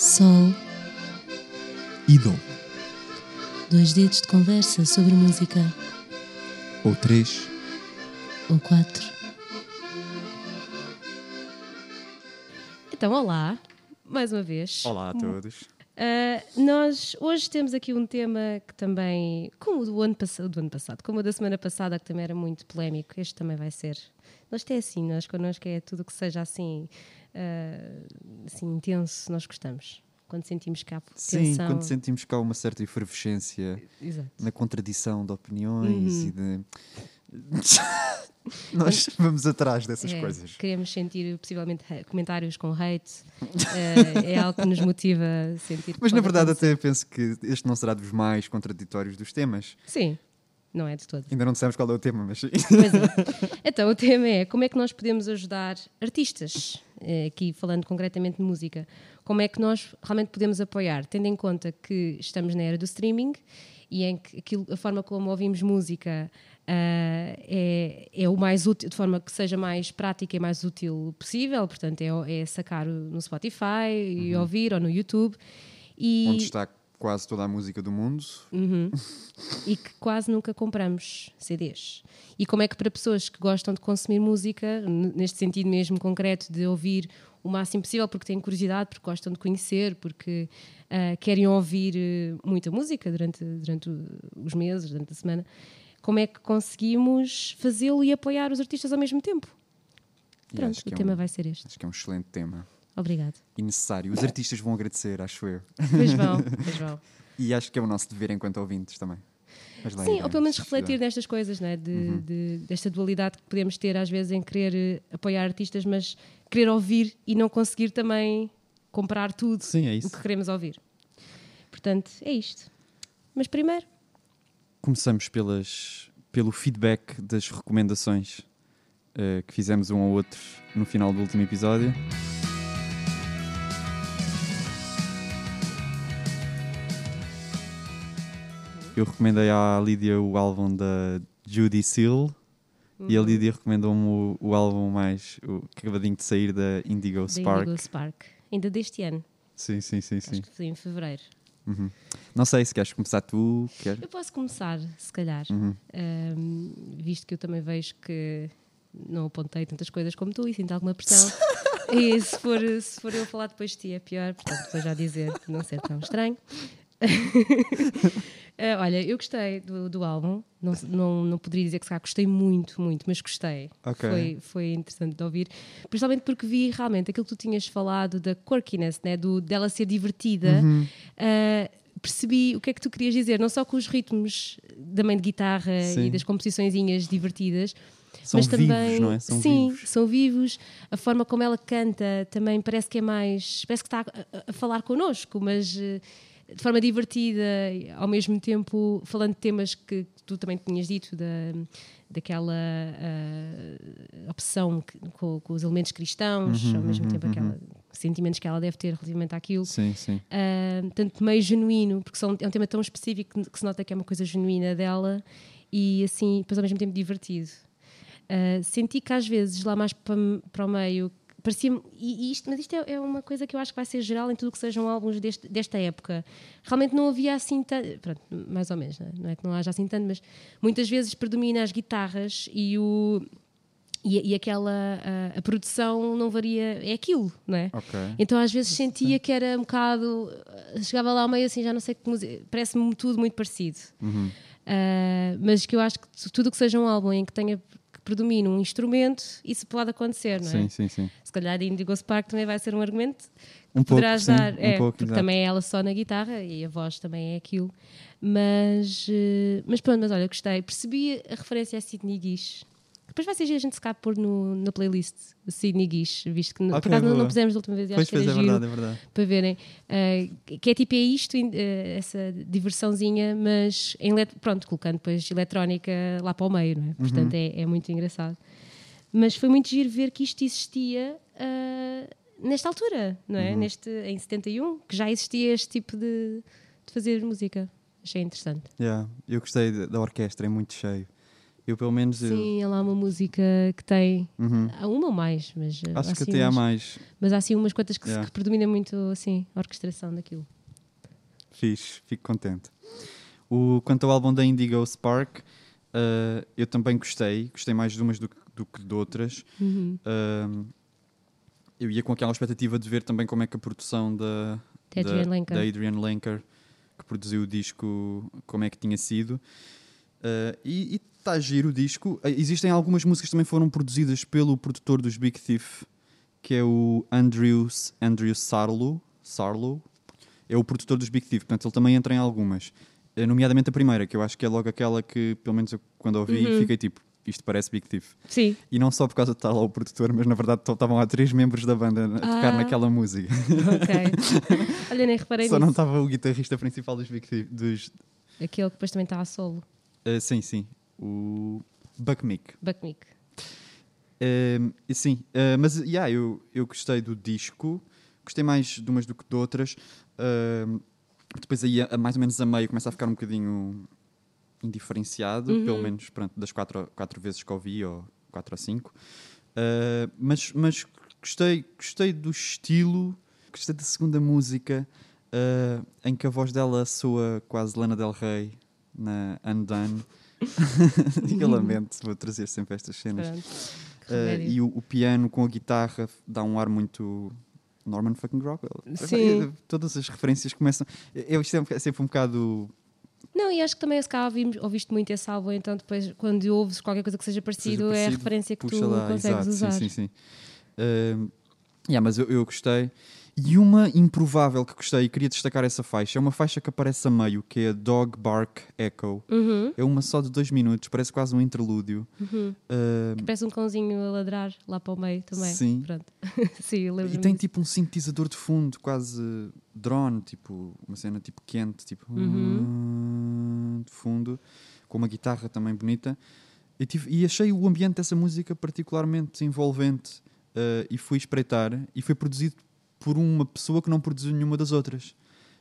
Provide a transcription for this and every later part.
Sol, e Dom. dois dedos de conversa sobre música. Ou três. Ou quatro. Então, olá, mais uma vez. Olá a todos. Ah, nós hoje temos aqui um tema que também, como o do ano, passado, do ano passado, como o da semana passada, que também era muito polémico, este também vai ser. Nós até assim, nós connosco é tudo que seja assim, ah, assim intenso, nós gostamos. Quando sentimos cá Sim, tensão. quando sentimos cá uma certa efervescência Exato. na contradição de opiniões Uhum. e de. Nós vamos atrás dessas É, coisas. Queremos sentir possivelmente comentários com hate. Ah, é algo que nos motiva a sentir. que Mas na verdade acontecer. até penso que este não será dos mais contraditórios dos temas. Sim, não é de todo. Ainda não dissemos qual é o tema, mas. Pois é. Então, o tema é como é que nós podemos ajudar artistas, eh, aqui falando concretamente de música, como é que nós realmente podemos apoiar, tendo em conta que estamos na era do streaming e em que aquilo, a forma como ouvimos música ah, é, é o mais útil, de forma que seja mais prática e mais útil possível, portanto, é, é sacar no Spotify e ouvir ou no YouTube. E, Onde está quase toda a música do mundo. e que quase nunca compramos CDs. E como é que para pessoas que gostam de consumir música, neste sentido mesmo concreto de ouvir o máximo possível, porque têm curiosidade, porque gostam de conhecer, porque ah, querem ouvir eh, muita música durante, durante os meses, durante a semana, como é que conseguimos fazê-lo e apoiar os artistas ao mesmo tempo? Pronto, o é tema um- vai ser este. Acho que é um excelente tema. Obrigado. E necessário. Os artistas vão agradecer, acho eu. Pois vão, pois vão. E acho que é o nosso dever enquanto ouvintes também. Mas lá Sim, ou pelo menos estudar. refletir nestas coisas, não é? de, Uhum. de- desta dualidade que podemos ter às vezes em querer eh, apoiar artistas, mas querer ouvir e não conseguir também comprar tudo Sim, é o que queremos ouvir. Portanto, é isto. Mas primeiro, Começamos pelas, pelo feedback das recomendações eh, que fizemos um ao outro no final do último episódio. Eu recomendei à Lídia o álbum da Judy Seal e Uhum. a Lídia recomendou-me o, o álbum mais o acabadinho de sair da Indigo Spark. Indigo Spark, ainda deste ano, Sim, sim, sim, sim. acho que foi em fevereiro. Uhum. Não sei se queres começar tu, quer? Eu posso começar, se calhar, Uhum. ahm, visto que eu também vejo que não apontei tantas coisas como tu e sinto alguma pressão. e se for, se for eu falar depois de ti é pior, portanto, depois já dizer não ser tão estranho. Ah, olha, eu gostei do, do álbum, não, não, não poderia dizer que se calhar gostei muito, muito, mas gostei. Ok. Foi, foi interessante de ouvir, principalmente porque vi realmente aquilo que tu tinhas falado da quirkiness, né? do, dela ser divertida. Uhum. Ah, percebi o que é que tu querias dizer, não só com os ritmos também de guitarra Sim. e das composiçõezinhas divertidas, São mas vivos, também não é? São sim, vivos. são vivos. A forma como ela canta também parece que é mais, parece que está a, a- falar connosco, mas de forma divertida, ao mesmo tempo falando de temas que tu também tinhas dito da daquela obsessão que- com, com os elementos cristãos, Uhum, ao mesmo uhum, tempo aquela sentimentos que ela deve ter relativamente àquilo. Sim, sim. Ah, tanto meio genuíno, porque são, é um tema tão específico que se nota que é uma coisa genuína dela e assim, depois ao mesmo tempo divertido. Ah, senti que às vezes lá mais para, para o meio parecia e, isto, mas isto é, é uma coisa que eu acho que vai ser geral em tudo o que sejam álbuns deste, desta época. Realmente não havia assim tanto, pronto, mais ou menos, não é? não é que não haja assim tanto, mas muitas vezes predomina as guitarras e o e, e aquela a, a produção não varia, é aquilo, não é? Ok. Então às vezes sentia que era um bocado. Chegava lá ao meio assim, já não sei que música. Parece-me tudo muito parecido. Uhum. Ah, mas que eu acho que tu- tudo que seja um álbum em que tenha que predomine um instrumento, isso pode acontecer, não é? Sim, sim, sim. Se calhar Indigo Spark também vai ser um argumento Um pouco, poderás sim, dar. um é, pouco, porque exato. também é ela só na guitarra e a voz também é aquilo. Mas, eh, mas pronto, mas olha, gostei. Percebi a referência a Sidney Guiche. Depois vai ser a gente se cá pôr no, na playlist Sidney Guiche, visto que no- Ok, por acaso não, pusemos da última vez Pois, acho que pois, é giro verdade, é verdade. para verem. eh, que é tipo é isto, eh, essa diversãozinha, mas em pronto, colocando depois eletrónica lá para o meio, não é? Portanto, é, é muito engraçado. Mas foi muito giro ver que isto existia ah, nesta altura, não é? Neste, em 71, que já existia este tipo de, de fazer música. Achei interessante. Yeah, eu gostei da orquestra, é muito cheio. Eu, pelo menos, eu. Sim, ela há uma música que tem. Uhum. Há uma ou mais, mas. uh, Acho há que assim até há umas- mais. Mas há assim umas quantas que, se- Yeah. que predomina muito assim, a orquestração daquilo. Fixe, fico contente. O, quanto ao álbum da Indigo Spark, eh, eu também gostei. Gostei mais de umas do, que- do que de outras. Uhum. Ahm, eu ia com aquela expectativa de ver também como é que a produção da, da, da Adrian Lenker, que produziu o disco, como é que tinha sido. Ah, e está giro o disco. Ah, existem algumas músicas que também foram produzidas pelo produtor dos Big Thief, que é o Andrews, Andrew Sarlo. Sarlo. É o produtor dos Big Thief, portanto ele também entra em algumas. Eh, Nomeadamente a primeira, que eu acho que é logo aquela que, pelo menos eu, quando ouvi, Uhum. fiquei tipo, isto parece Big Thief. Sim. E não só por causa de estar lá o produtor, mas na verdade estavam lá três membros da banda a tocar Ah. naquela música. Ok. Olha, nem reparei só não nisso. estava o guitarrista principal dos Big Thief. Dos, Aquele que depois também está a solo. Eh, sim, sim. O Buck Mick. Buck Mick. Ehm, e sim, eh, mas yeah, eu, eu gostei do disco, gostei mais de umas do que de outras. Depois aí, a, mais ou menos a meio, começa a ficar um bocadinho indiferenciado, Uhum. pelo menos pronto, das quatro, quatro vezes que ouvi, ou quatro ou cinco. Eh, mas, mas gostei, gostei do estilo, gostei da segunda música, em que a voz dela soa quase Lana Del Rey na Undone. eu lamento, vou trazer sempre estas cenas. Que Uh, e o, o piano com a guitarra dá um ar muito Norman fucking Rockwell. Sim. Todas as referências começam. Eu isto é sempre um bocado. Não, e acho que também se cá ouvimos, ouviste muito esse álbum, então depois quando ouves qualquer coisa que seja parecido, seja é a parecido, referência que tu lá, consegues exato, usar. Sim, sim, sim. Uh, yeah, mas eu, eu gostei. E uma improvável que gostei e queria destacar essa faixa é uma faixa que aparece a meio, que é a Dog Bark Echo. Uhum, É uma só de dois minutos, parece quase um interlúdio. uhum. Uh, Que parece um cãozinho a ladrar lá para o meio também. Sim. Sim, E tem tipo um sintetizador de fundo, quase drone, tipo uma cena tipo quente, tipo Uhum. de fundo, com uma guitarra também bonita. E, tive- e achei o ambiente dessa música particularmente envolvente eh, e fui espreitar e foi produzido por uma pessoa que não produziu nenhuma das outras.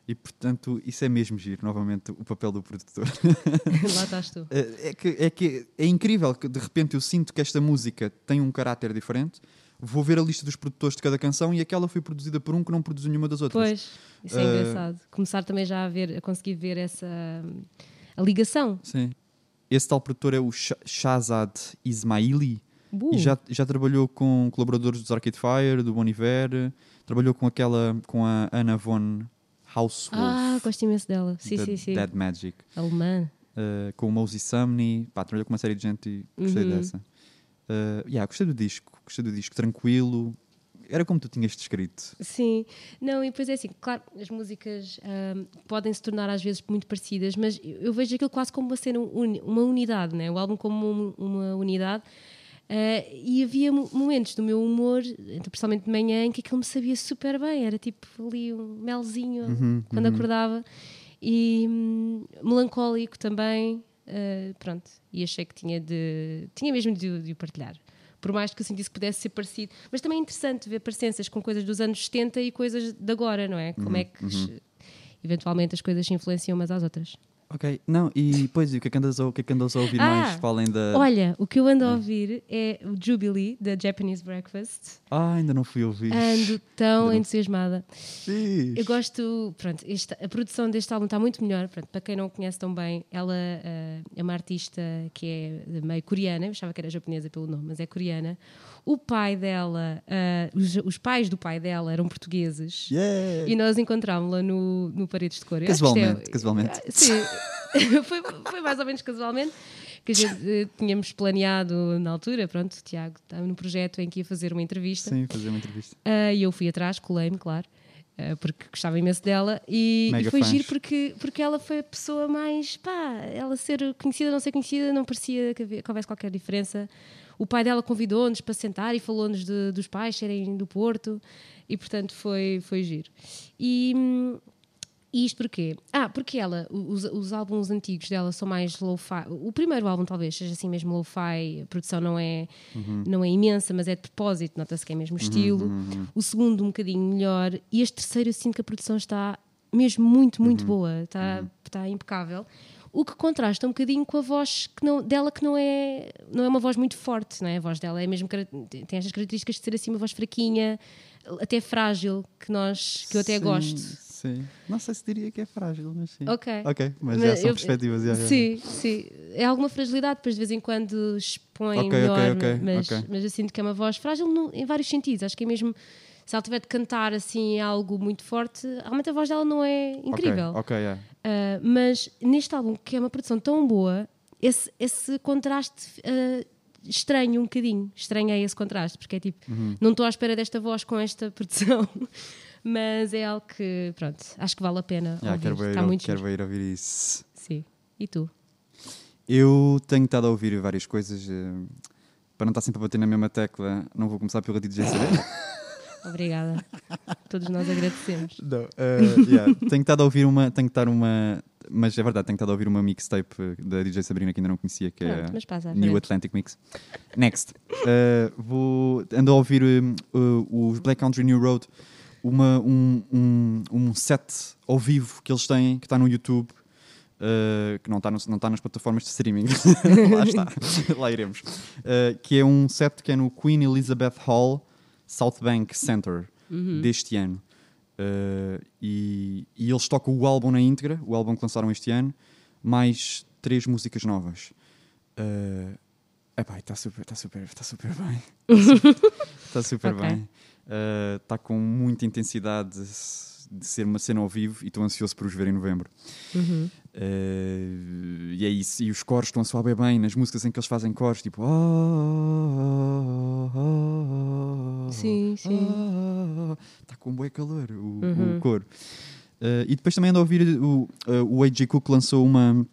E portanto, isso é mesmo giro, novamente, o papel do produtor. lá estás tu. Eh, É que, é que é incrível que de repente eu sinto que esta música tem um caráter diferente. Vou ver a lista dos produtores de cada canção e aquela foi produzida por um que não produziu nenhuma das outras. Pois, isso é Uh, engraçado. Começar também já a ver, a conseguir ver essa a ligação. Sim. Esse tal produtor é o Sh- Shazad Ismaili Uh, e já, já trabalhou com colaboradores dos Arcade Fire, do Bon Iver, trabalhou com aquela, com a Anna von Hauswolf, Ah, gosto imenso dela. Sim, da sim, sim. Dead Magic, Alemã. uh, com o Mosey Sumney, pá, trabalhou com uma série de gente e gostei Uhum. dessa. Uh, yeah, gostei do disco, gostei do disco, tranquilo, era como tu tinhas descrito. Sim, não, e depois é assim, claro, as músicas ahm, podem se tornar às vezes muito parecidas, mas eu vejo aquilo quase como uma cena, uma unidade, né? o álbum como um- uma unidade. Ah, e havia mo- momentos do meu humor, então, principalmente de manhã, em que aquilo me sabia super bem, era tipo ali um melzinho Uhum, quando uhum. acordava, e hum, melancólico também, ah, pronto, e achei que tinha de, tinha mesmo de, de o partilhar. Por mais que eu sentisse que pudesse ser parecido. Mas também é interessante ver parecenças com coisas dos anos 70 e coisas de agora, não é? Como é que se- eventualmente as coisas se influenciam umas às outras. Ok, não, e depois, e o que é que andas a, o que é que andas a ouvir Ah, mais? Além da. Olha, o que eu ando a ouvir é o Jubilee, da Japanese Breakfast. Ah, ainda não fui ouvir. Ando tão não- entusiasmada. Fixe. Eu gosto, pronto, esta- a produção deste álbum está muito melhor. Pronto, para quem não conhece tão bem, ela eh, é uma artista que é meio coreana, eu achava que era japonesa pelo nome, mas é coreana. O pai dela, eh, os, os pais do pai dela eram portugueses. Yeah. E nós encontrámos-la no, no Paredes de Cor. Eu que isto Casualmente, casualmente. Ah, Sim, foi, foi mais ou menos casualmente. Que a gente eh, tínhamos planeado na altura, pronto, o Tiago estava no projeto em que ia fazer uma entrevista. Sim, fazer uma entrevista. Ah, E eu fui atrás, colei-me, claro, porque gostava imenso dela. E, e foi fãs. giro porque, porque ela foi a pessoa mais. pá, ela ser conhecida, não ser conhecida, não parecia que, havia- que houvesse qualquer diferença. O pai dela convidou-nos para sentar e falou-nos dos pais serem do Porto, e portanto foi, foi giro. E. e isto porquê? Ah, porque ela, os, os álbuns antigos dela são mais low-fi. O primeiro álbum talvez seja assim mesmo low-fi, a produção não é, não é imensa, mas é de propósito, nota-se que é mesmo estilo. O segundo um bocadinho melhor. E este terceiro eu sinto que a produção está mesmo muito, muito boa, está, está impecável. O que contrasta um bocadinho com a voz que não, dela que não é, não é uma voz muito forte, não é? A voz dela é mesmo tem estas características de ser assim uma voz fraquinha, até frágil, que nós que eu até Sim, gosto. Sim. Não sei se diria que é frágil, mas sim. Ok. Ok, mas, Mas já são eu- perspectivas. já, já, já. Sim, sim. É alguma fragilidade, depois de vez em quando expõe Ok, melhor, ok, ok, mas, ok. mas eu sinto que é uma voz frágil no- em vários sentidos. Acho que é mesmo. Se ela tiver de cantar assim algo muito forte, realmente a voz dela não é incrível. Ok, ok, é. Uh, mas neste álbum, que é uma produção tão boa, esse, esse contraste uh, estranho um bocadinho. Estranhei esse contraste, porque é tipo, Uhum. não estou à espera desta voz com esta produção. Mas é algo que, pronto, acho que vale a pena. Ouvir. quero, ver, Está muito quero ver ouvir isso. Sim. E tu? Eu tenho estado a ouvir várias coisas. eh, para não estar sempre a bater na mesma tecla, não vou começar pelo DJ CD. Obrigada. Todos nós agradecemos. Não, eh, yeah, tenho estado a ouvir uma. Tenho que estar uma. Mas é verdade, tenho estado a ouvir uma mixtape eh, da DJ Sabrina que ainda não conhecia, que Pronto, é passa à New. Atlantic Mix. Next. Eh, vou, ando a ouvir uh, os Black Country New Road, uma, um, um, um set ao vivo que eles têm, que está no YouTube. eh, que não está, no- não está nas plataformas de streaming, lá está, lá iremos. Eh, que é um set que é no Queen Elizabeth Hall, South Bank Center, deste ano. Eh, e, e eles tocam o álbum na íntegra, o álbum que lançaram este ano, mais três músicas novas. Uh, está super, está super, está super bem. Está super Ok. bem. Está com muita intensidade de ser uma cena ao vivo e estou ansioso por os ver em novembro. Uhum. Uh, e é isso. E os coros estão a soar bem nas músicas em que eles fazem coros, tipo. Sim, sim. Está com um bom calor o, Uhum. o coro. Uh, e depois também ando a ouvir o, uh, o AJ Cook lançou uma,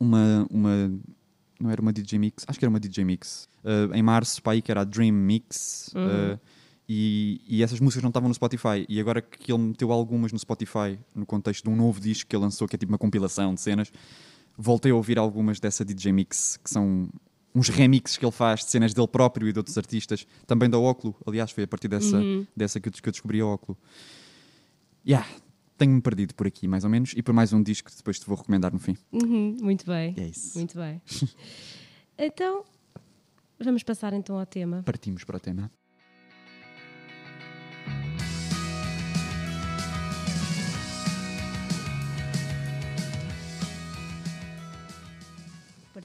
uma, uma. Não era uma DJ Mix? Acho que era uma DJ Mix. uh, em março, para aí, que era a Dream Mix. Uhum. E, e essas músicas não estavam no Spotify. E agora que ele meteu algumas no Spotify, no contexto de um novo disco que ele lançou, que é tipo uma compilação de cenas, voltei a ouvir algumas dessa DJ Mix, que são uns remixes que ele faz de cenas dele próprio e de outros artistas. Também da Óculo, aliás, foi a partir dessa, Uhum. dessa que, eu, que eu descobri a Óculo. Yeah, tenho-me perdido por aqui, mais ou menos, e por mais um disco que depois te vou recomendar no fim. Uhum, Muito bem. É isso. Muito bem. Então, vamos passar então ao tema. Partimos para o tema.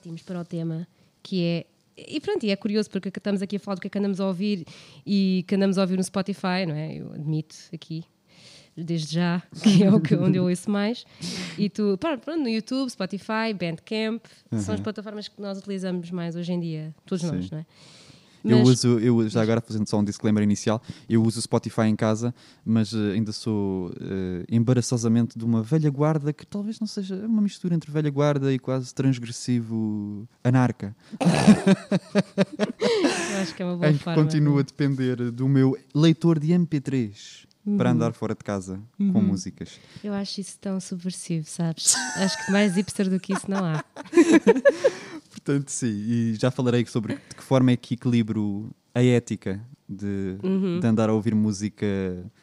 Partimos para o tema que é. E pronto, e é curioso porque estamos aqui a falar do que é que andamos a ouvir e que andamos a ouvir no Spotify, não é? Eu admito aqui, desde já, que é o que, onde eu ouço mais. E tu, pronto, no YouTube, Spotify, Bandcamp, são as plataformas que nós utilizamos mais hoje em dia, todos nós, Sim. não é? Eu Mas- uso, eu, já agora fazendo só um disclaimer inicial, eu uso o Spotify em casa, mas eh, ainda sou eh, embaraçosamente de uma velha guarda que talvez não seja uma mistura entre velha guarda e quase transgressivo anarca, eu acho que é uma boa em que forma. continuo a depender do meu leitor de MP3 para Uhum. andar fora de casa com músicas. Eu acho isso tão subversivo, sabes? acho que mais hipster do que isso não há. Portanto, sim, e já falarei sobre de que forma é que equilibro a ética de, Uhum. de andar a ouvir música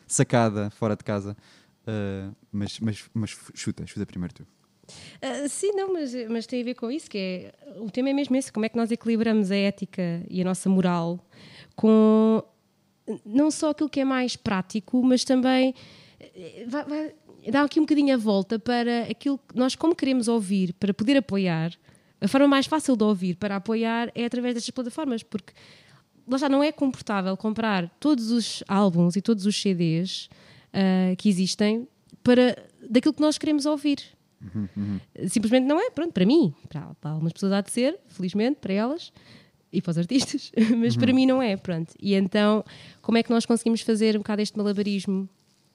sacada fora de casa. Uh, mas, mas, mas chuta, chuta primeiro tu. Ah, sim, não, mas, mas tem a ver com isso, que é o tema é mesmo esse, como é que nós equilibramos a ética e a nossa moral com não só aquilo que é mais prático, mas também eh, vai, vai dar aqui um bocadinho a volta para aquilo que nós como queremos ouvir, para poder apoiar. A forma mais fácil de ouvir para apoiar é através destas plataformas, porque lá já não é confortável comprar todos os álbuns e todos os CDs ah, que existem para daquilo que nós queremos ouvir. Simplesmente não é, pronto, para mim, para, para algumas pessoas há de ser, felizmente, para elas e para os artistas, mas para mim não é, pronto. E então, como é que nós conseguimos fazer um bocado este malabarismo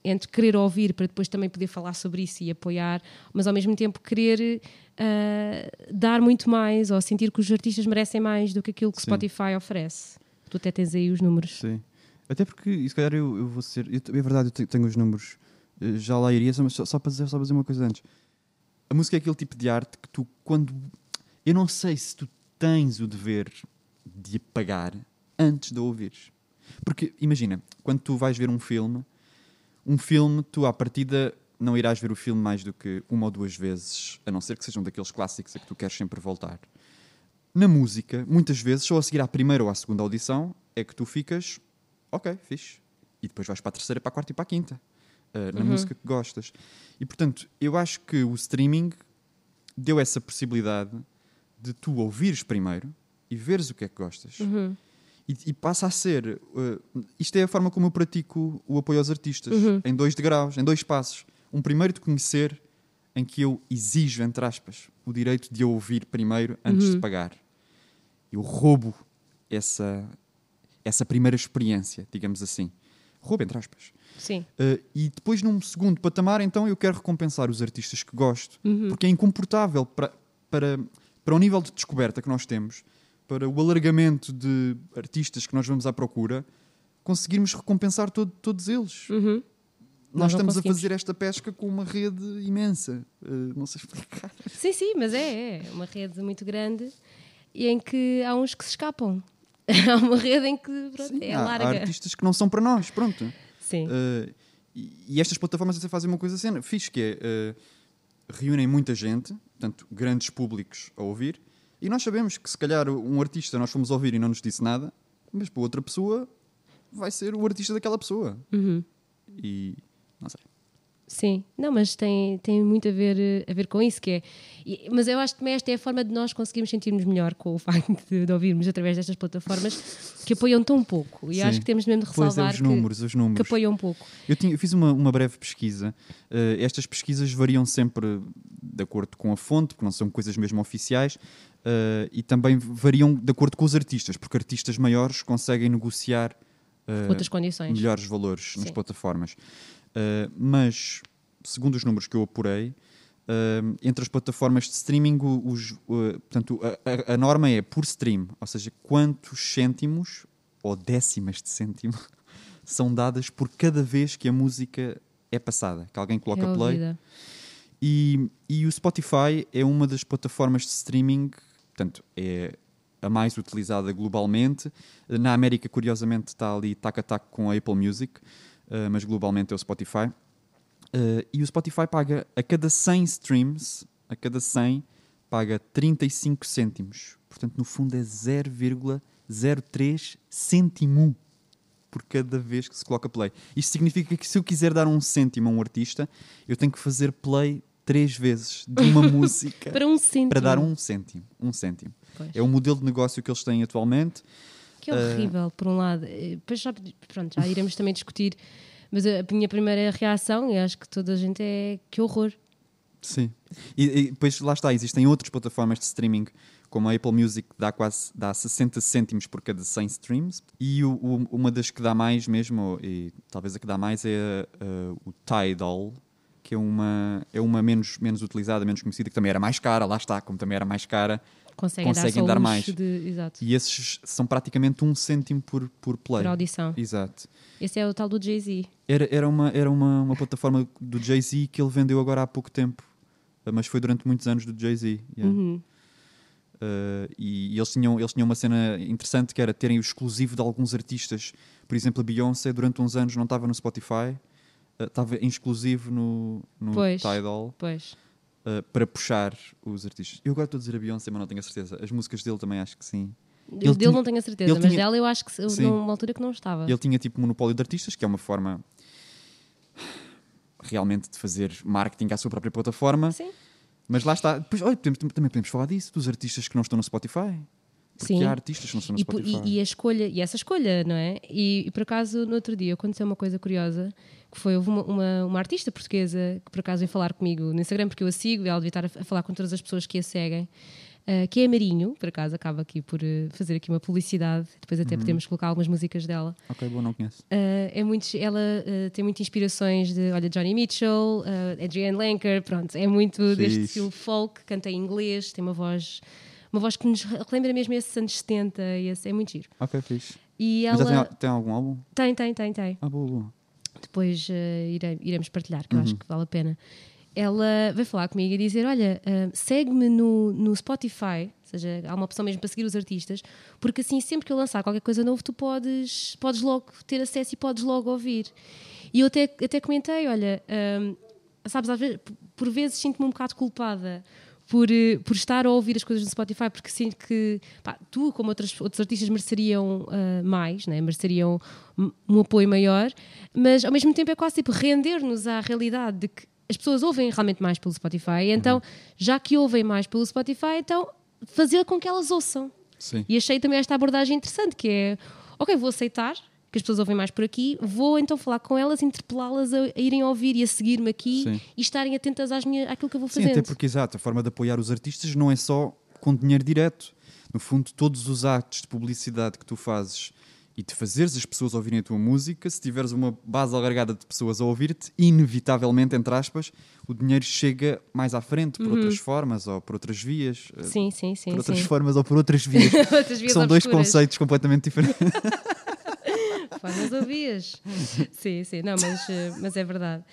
entre querer ouvir para depois também poder falar sobre isso e apoiar, mas ao mesmo tempo querer ah, dar muito mais ou sentir que os artistas merecem mais do que aquilo que Sim. Spotify oferece. Tu até tens aí os números. Sim. Até porque, e se calhar eu, eu vou ser. eu- é verdade, eu te- tenho os números. eh, Já lá iria, mas só, só, para dizer, só para dizer uma coisa antes. A música é aquele tipo de arte que tu, quando. Eu não sei se tu tens o dever de apagar antes de ouvires. Porque, imagina, quando tu vais ver um filme, um filme, tu à partida não irás ver o filme mais do que uma ou duas vezes, a não ser que sejam daqueles clássicos a que tu queres sempre voltar. Na música, muitas vezes, só a seguir à primeira ou à segunda audição, é que tu ficas, ok, fixe. E depois vais para a terceira, para a quarta e para a quinta. uh, na música que gostas. E portanto, eu acho que o streaming deu essa possibilidade de tu ouvires primeiro e veres o que é que gostas. E, e passa a ser. uh, isto é a forma como eu pratico o apoio aos artistas, em dois degraus, em dois passos. Um primeiro de conhecer, em que eu exijo, entre aspas, o direito de eu ouvir primeiro antes de pagar. Eu roubo essa, essa primeira experiência, digamos assim. Roubo, entre aspas. Sim. Uh, e depois, num segundo patamar, então eu quero recompensar os artistas que gosto, Uhum. porque é incomportável para, para, para o nível de descoberta que nós temos, para o alargamento de artistas que nós vamos à procura, conseguirmos recompensar todo- todos eles. Uhum. Nós, Nós estamos a fazer esta pesca com uma rede imensa. Uh, não sei explicar. Sim, sim, mas é, é uma rede muito grande e em que há uns que se escapam. há uma rede em que pronto, Sim, é há, há larga. artistas que não são para nós, pronto. Sim. Uh, e, e estas plataformas até fazem uma coisa cena, fixe, que é uh, reúnem muita gente, portanto, grandes públicos a ouvir, e nós sabemos que se calhar um artista nós fomos ouvir e não nos disse nada, mas para outra pessoa vai ser o artista daquela pessoa. Uhum. E não sei. Sim, não, mas tem, tem muito a ver, a ver com isso, que é. e- mas eu acho que também esta é a forma de nós conseguirmos sentirmos melhor com o facto de, de ouvirmos através destas plataformas que apoiam tão pouco. E Sim. acho que temos mesmo de Pois é, ressalvar os que, números, os que números. apoiam pouco. Eu, tinha- eu fiz uma, uma breve pesquisa. Uh, estas pesquisas variam sempre de acordo com a fonte, porque não são coisas mesmo oficiais, uh, e também variam de acordo com os artistas, porque artistas maiores conseguem negociar uh, Outras condições. melhores valores nas Sim. plataformas. Uh, mas, segundo os números que eu apurei, entre as plataformas de streaming, os, portanto, a, a- a norma é por stream, ou seja, quantos cêntimos ou décimas de cêntimo são dadas por cada vez que a música é passada, que alguém coloca é play. E, e o Spotify é uma das plataformas de streaming, portanto, é a mais utilizada globalmente. Na América, curiosamente, está ali tac a tac com a Apple Music, eh, mas globalmente é o Spotify. Eh, e o Spotify paga a cada 100 streams, a cada 100, paga 35 cêntimos. Portanto, no fundo é 0,03 cêntimo por cada vez que se coloca play. Isto significa que se eu quiser dar um cêntimo a um artista, eu tenho que fazer play três vezes de uma música Para um para dar um cêntimo. Um cêntimo. Pois. É o modelo de negócio que eles têm atualmente. Que é horrível, por um lado. Eh, Depois já, pronto, já iremos também discutir. Mas a minha primeira reação, e acho que toda a gente é que horror. Sim. E, e depois lá está, existem outras plataformas de streaming, como a Apple Music, que dá quase dá 60 cêntimos por cada 100 streams. E o- o- uma das que dá mais mesmo, e talvez a que dá mais, é uh, o Tidal, que é uma, é uma menos, menos utilizada, menos conhecida, que também era mais cara, lá está, como também era mais cara. Conseguem, Conseguem dar, dar mais. De. E esses são praticamente um cêntimo por, por play. Por audição. Exato. Esse é o tal do Jay-Z. Era, era, uma, era uma, uma plataforma do Jay-Z que ele vendeu agora há pouco tempo. Mas foi durante muitos anos do Jay-Z. yeah. Uhum. Uh, e, e eles, tinham, eles tinham uma cena interessante que era terem o exclusivo de alguns artistas. Por exemplo, a Beyoncé durante uns anos não estava no Spotify, estava em exclusivo no, no Pois. Tidal Pois. uh, para puxar os artistas. Eu agora estou a dizer a Beyoncé, mas não tenho a certeza. As músicas dele também acho que sim. Ele Ele dele tinha- não tenho a certeza, mas tinha- dela eu acho que Sim. numa altura que não estava. Ele tinha tipo monopólio de artistas, que é uma forma realmente de fazer marketing à sua própria plataforma. Sim. Mas lá está. Depois, olha, podemos- também podemos falar disso, dos artistas que não estão no Spotify. Porque Sim. há artistas que não estão no E, Spotify. e- e a escolha, e essa escolha, não é? E, e por acaso, no outro dia, aconteceu uma coisa curiosa, que foi, houve uma, uma, uma artista portuguesa que por acaso veio falar comigo no Instagram, porque eu a sigo, e ela devia estar a, a falar com todas as pessoas que a seguem, ah, que é Marinho, por acaso acaba aqui por eh, fazer aqui uma publicidade, depois Uhum. até podemos colocar algumas músicas dela. Ok, bom, não conheço. Uh, é muito, ela uh, tem muitas inspirações de olha, Johnny Mitchell, uh, Adrienne Lenker, pronto, é muito deste Fixe. estilo folk, canta em inglês, tem uma voz, uma voz que nos relembra mesmo esses anos 70, e esse, é muito giro. Ok, fixe. E Mas ela já tem, tem algum álbum? tem, tem, tem, tem. Ah, boa, boa. Depois uh, ire- iremos partilhar, que eu Uhum. acho que vale a pena. Ela veio falar comigo e dizer: Olha, uh, segue-me no, no Spotify, ou seja, há uma opção mesmo para seguir os artistas, porque assim, sempre que eu lançar qualquer coisa novo, tu podes, podes logo ter acesso e podes logo ouvir. E eu até, até comentei: Olha, um, sabes, vezes, por vezes sinto-me um bocado culpada por, eh, por estar a ouvir as coisas no Spotify, porque sinto que pá, tu, como outros, outros artistas, mereceriam ah, mais, né? mereceriam um, apoio maior, mas ao mesmo tempo é quase tipo render-nos à realidade de que as pessoas ouvem realmente mais pelo Spotify, então, já que ouvem mais pelo Spotify, então fazer com que elas ouçam. Sim. E achei também esta abordagem interessante, que é, ok, vou aceitar que as pessoas ouvem mais por aqui, vou então falar com elas, interpelá-las a, a irem ouvir e a seguir-me aqui Sim. e estarem atentas às minhas, àquilo que eu vou Sim, fazendo. até porque, exato, a forma de apoiar os artistas não é só com dinheiro direto. No fundo, todos os atos de publicidade que tu fazes e de fazeres as pessoas ouvirem a tua música, se tiveres uma base alargada de pessoas a ouvir-te, inevitavelmente, entre aspas, o dinheiro chega mais à frente, por outras formas ou por outras vias. Uhum. Sim, sim, sim. por outras sim. formas ou por outras vias. Outras vias são dois obscuras. conceitos completamente diferentes. Formas ouvias. sim, sim, não, mas, eh, mas é verdade.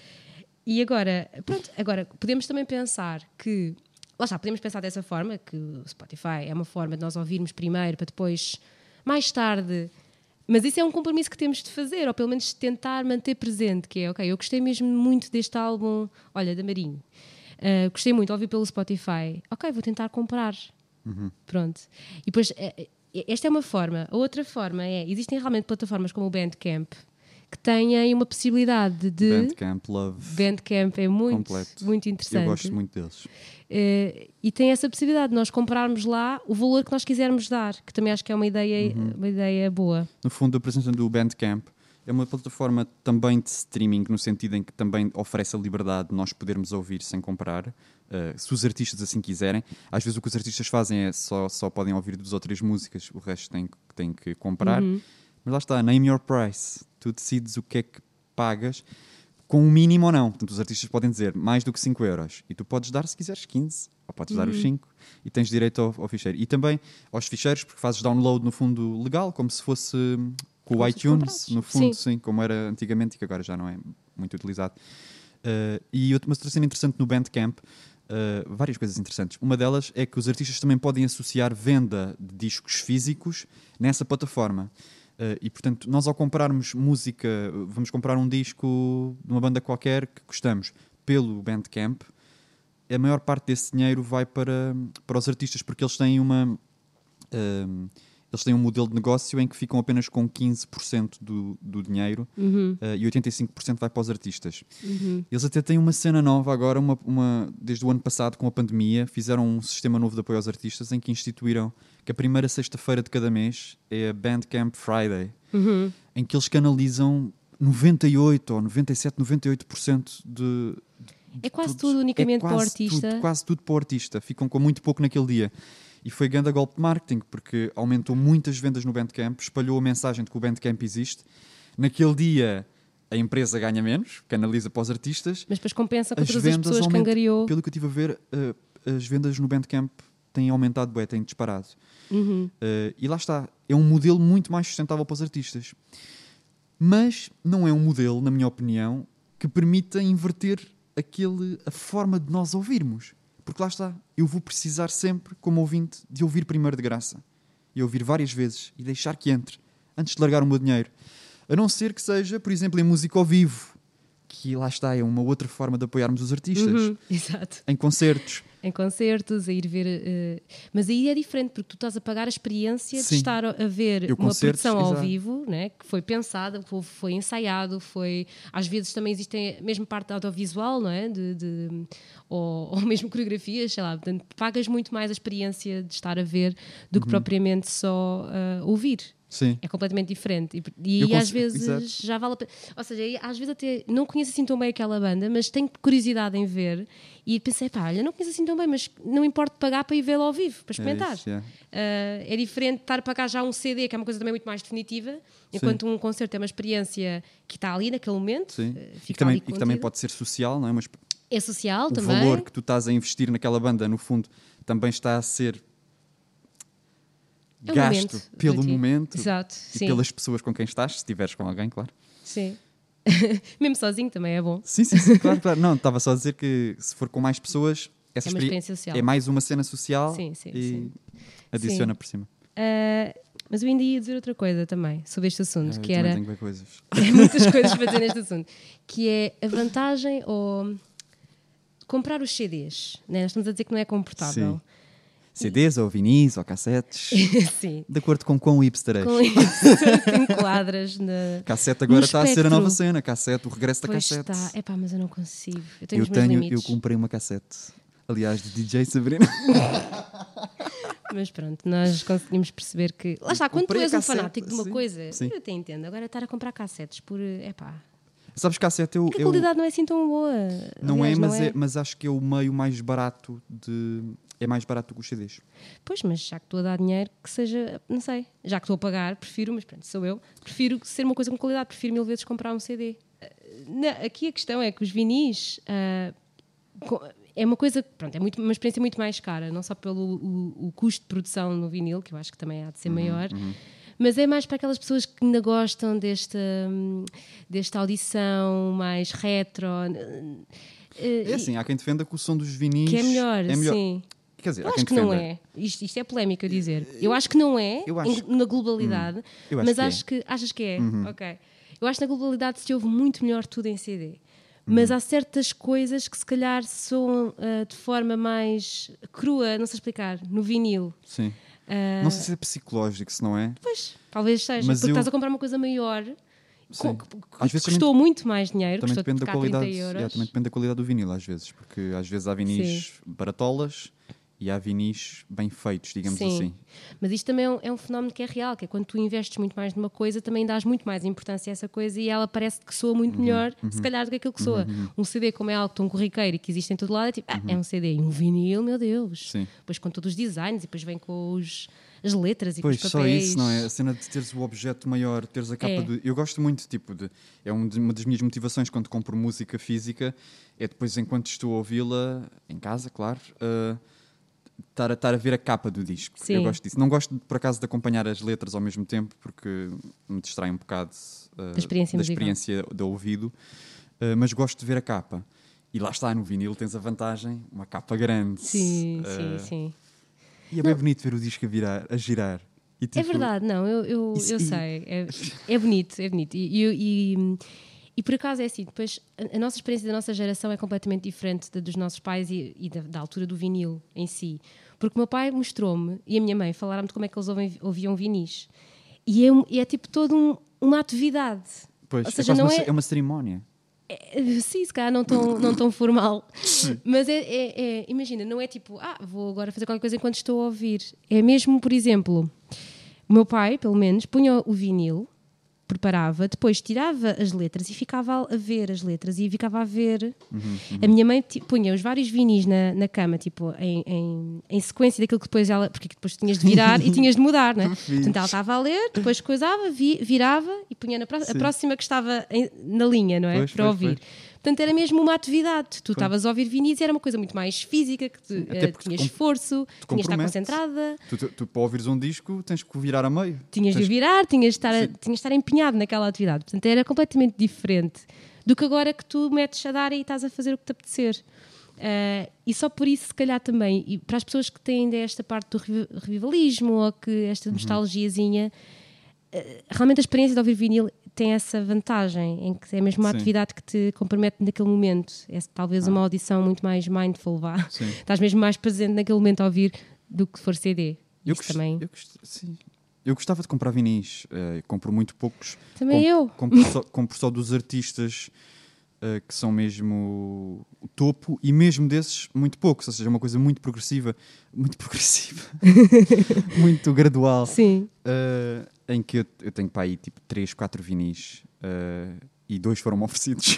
E agora, pronto, agora podemos também pensar que, lá está, podemos pensar dessa forma, que o Spotify é uma forma de nós ouvirmos primeiro para depois, mais tarde. Mas isso é um compromisso que temos de fazer, ou pelo menos tentar manter presente, que é, ok, eu gostei mesmo muito deste álbum, olha, da Marinho. Ah, gostei muito, ouvi pelo Spotify. Ok, vou tentar comprar. Pronto. E depois, eh, esta é uma forma. A outra forma é, existem realmente plataformas como o Bandcamp que têm uma possibilidade de... Bandcamp, Love. Bandcamp é muito, Completo. muito interessante. Eu gosto muito deles. Eh, e tem essa possibilidade de nós comprarmos lá o valor que nós quisermos dar, que também acho que é uma ideia, Uhum. uma ideia boa. No fundo, a presença do Bandcamp é uma plataforma também de streaming, no sentido em que também oferece a liberdade de nós podermos ouvir sem comprar, eh, se os artistas assim quiserem. Às vezes o que os artistas fazem é só, só podem ouvir duas ou três músicas, o resto têm, que- têm que comprar. Mas lá está, name your price. Tu decides o que é que pagas, com o mínimo ou não. Portanto, os artistas podem dizer mais do que 5 euros. E tu podes dar, se quiseres, 15, ou podes dar os 5, e tens direito ao, ao ficheiro. E também aos ficheiros, porque fazes download no fundo legal, como se fosse hum, com o iTunes, no fundo, Sim. sim. como era antigamente e que agora já não é muito utilizado. Uh, e outra, uma cena interessante no Bandcamp, uh, várias coisas interessantes. Uma delas é que os artistas também podem associar venda de discos físicos nessa plataforma. Uh, e portanto, nós ao comprarmos música, vamos comprar um disco de uma banda qualquer que gostamos pelo Bandcamp, a maior parte desse dinheiro vai para, para os artistas, porque eles têm uma. um, eles têm um modelo de negócio em que ficam apenas com 15% do, do dinheiro Uhum, uh, e 85% vai para os artistas. Eles até têm uma cena nova agora, uma, uma- desde o ano passado, com a pandemia, fizeram um sistema novo de apoio aos artistas em que instituíram que a primeira sexta-feira de cada mês é a Bandcamp Friday, uhum. em que eles canalizam 98 ou 97, 98% de. É quase tudo- tudo unicamente para o quase artista. Tudo, quase tudo para o artista. Ficam com muito pouco naquele dia. E foi grande golpe de marketing, porque aumentou muitas vendas no Bandcamp, espalhou a mensagem de que o Bandcamp existe. Naquele dia, a empresa ganha menos, canaliza para os artistas. Mas depois compensa com As todas as pessoas que angariou. Pelo que eu estive a ver, eh, as vendas no Bandcamp têm aumentado, bué, têm disparado. Uhum. Eh, e lá está, é um modelo muito mais sustentável para os artistas. Mas não é um modelo, na minha opinião, que permita inverter aquele, a forma de nós ouvirmos. Porque lá está, eu vou precisar sempre, como ouvinte, de ouvir primeiro de graça. E ouvir várias vezes e deixar que entre, antes de largar o meu dinheiro. A não ser que seja, por exemplo, em música ao vivo, que lá está, é uma outra forma de apoiarmos os artistas. Uhum, Exato. Em concertos. Em concertos, a ir ver. eh, mas aí é diferente, porque tu estás a pagar a experiência Sim. de estar a ver Eu uma produção ao exato. vivo, né, que foi pensada, que foi ensaiado, foi. Às vezes também existem mesmo parte audiovisual, não é? De, de- ou, ou mesmo coreografias, sei lá. Portanto, pagas muito mais a experiência de estar a ver do Uhum. que propriamente só ah, ouvir. Sim. É completamente diferente. E, e aí, às vezes exato. já vale a pena. Ou seja, aí, às vezes até não conheço assim tão bem aquela banda, mas tenho curiosidade em ver. E pensei, pá, olha, não conheço assim tão bem, mas não importa pagar para ir vê-lo ao vivo, para experimentar. isso, yeah. Ah, é diferente de estar a pagar já um CD, que é uma coisa também muito mais definitiva, enquanto um concerto é uma experiência que está ali naquele momento. Sim. ah, E que, também, e que também pode ser social, não é? Mas É social o também. valor que tu estás a investir naquela banda, no fundo, também está a ser É gasto momento pelo momento Exato, e sim. pelas pessoas com quem estás, se estiveres com alguém, claro. sim. Mesmo sozinho também é bom. Sim, sim, sim, claro, claro. Não, estava só a dizer que se for com mais pessoas, essa É uma experi- experiência social. é mais uma cena social Sim, sim, e sim. adiciona Sim. por cima. Ah, mas eu ainda ia dizer outra coisa também sobre este assunto, Ah, eu que era. tenho coisas. Muitas coisas para dizer neste assunto. Que é a vantagem ou comprar os CDs, né? nós estamos a dizer que não é confortável. CDs ou vinis ou cassetes, Sim. de acordo com quão hipster és. Com enquadras na. Cassete agora está a ser a nova cena. Cassete, o regresso da Pois cassete. está. Epá, mas eu não consigo. Eu tenho Eu tenho, eu comprei uma cassete. Aliás, de DJ Sabrina. Mas pronto, nós conseguimos perceber que. Lá está, quando tu és um fanático de uma sim, coisa, sim. eu até entendo. Agora estar a comprar cassetes por. Epá. Sabes, cassete eu, Porque a eu- qualidade não é assim tão boa. não Aliás, é, mas é, mas acho que é o meio mais barato de é mais barato do que os CDs. Pois, mas já que estou a dar dinheiro, que seja, não sei, já que estou a pagar, prefiro, mas pronto, sou eu, prefiro ser uma coisa com qualidade, prefiro mil vezes comprar um CD. Ah, na- aqui a questão é que os vinis co- é uma coisa, pronto, é muito, uma experiência muito mais cara, não só pelo o, o custo de produção no vinil, que eu acho que também há de ser maior. Mas é mais para aquelas pessoas que ainda gostam desta, hum, desta audição mais retro. eh, É assim, há quem defenda que o som dos vinis que é melhor, é melhor. sim. Quer dizer, Eu acho que não é. Isto, isto é polémico eu dizer. Eu acho que não é acho- na globalidade, eu acho mas que é. Uhum. acho que achas que é. Ok. Eu acho que na globalidade se ouve muito melhor tudo em CD. Uhum. Mas há certas coisas que se calhar soam ah, de forma mais crua, não sei explicar, no vinil. Sim. Ah, Não sei se é psicológico, se não é. Pois, talvez seja, Mas porque eu- estás a comprar uma coisa maior. Sim. Às vezes custou muito mais dinheiro, Também depende da qualidade. 30 euros. yeah, também depende da qualidade do vinil, às vezes, porque às vezes há vinis baratolas e há vinis bem feitos, digamos Sim. assim. Mas isto também é um, é um fenómeno que é real, que é quando tu investes muito mais numa coisa, também dás muito mais importância a essa coisa e ela parece que soa Uhum, muito melhor, se calhar, do que aquilo que soa. Um CD, como é algo tão corriqueiro e que existe em todo lado, é tipo, ah, é um CD. E um vinil, meu Deus. Uhum. Sim. Depois com todos os designs e depois vem com os, as letras e Pois, com os só papéis. isso, não é? A cena de teres o objeto maior, teres a capa É. do. Eu gosto muito, tipo, de. É um uma das minhas motivações quando compro música física, é depois, enquanto estou a ouvi-la, em casa, claro, ah, estar a, estar a ver a capa do disco. Sim. Eu gosto disso. Não gosto, por acaso, de acompanhar as letras ao mesmo tempo, porque me distrai um bocado ah, Da experiência da experiência do ouvido, ah, mas gosto de ver a capa. E lá está, no vinil tens a vantagem, uma capa grande. Sim, Ah, sim, sim. E é bem bonito ver o disco a, virar, a girar. E, É tipo, verdade, não, eu, eu, Isso- eu e- sei. É, é bonito, é bonito. E, e, e- e por acaso é assim, depois a, a nossa experiência da nossa geração é completamente diferente da dos nossos pais e, e da, da altura do vinil em si. Porque o meu pai mostrou-me e a minha mãe falaram-me de como é que eles ouvem- ouviam vinis. E é, e é tipo toda um- uma atividade. Pois, Ou é, seja, quase não uma, é- é uma cerimónia. Eh, Sim, se calhar não tão, não tão formal. Mas é, é- é- imagina, não é tipo, ah, vou agora fazer qualquer coisa enquanto estou a ouvir. É mesmo, por exemplo, o meu pai, pelo menos, punha o vinil, preparava, depois tirava as letras e ficava a ver as letras e ficava a ver. A minha mãe punha os vários vinis na, na cama, tipo, em, em, em sequência daquilo que depois ela. Porque depois tinhas de virar e tinhas de mudar, né? Portanto, ela estava a ler, depois coisava, vi- virava e punha na pró- a próxima que estava em- na linha, não é? Pois, Para pois, ouvir. pois. Portanto, era mesmo uma atividade. Tu estavas a ouvir vinis e era uma coisa muito mais física, que até eh, porque tinhas esforço, tinhas de estar concentrada, Tu, tu, tu, para ouvires um disco, tens que virar a meio. tinhas de Tens- o virar, tinhas de, estar, Sim. tinhas de estar empenhado naquela atividade. Portanto, era completamente diferente do que agora que tu metes a dar e estás a fazer o que te apetecer. Eh, e só por isso, se calhar também, e para as pessoas que têm ainda esta parte do revi- revivalismo ou que esta Uhum. nostalgiazinha, eh, realmente a experiência de ouvir vinil tem essa vantagem, em que é mesmo uma Sim. atividade que te compromete naquele momento. É talvez uma audição muito mais mindful, vá. Ah. Sim. Estás mesmo mais presente naquele momento a ouvir do que for CD. Eu, gost- também. eu, gost- eu gostava de comprar vinis. eh, compro muito poucos. Também Com- eu. Compro só, compro só dos artistas eh, que são mesmo o topo e mesmo desses muito poucos. Ou seja, uma coisa muito progressiva. Muito progressiva. muito gradual. Sim. Uh, em que eu, eu tenho para aí tipo 3, 4 vinis uh, e dois foram oferecidos.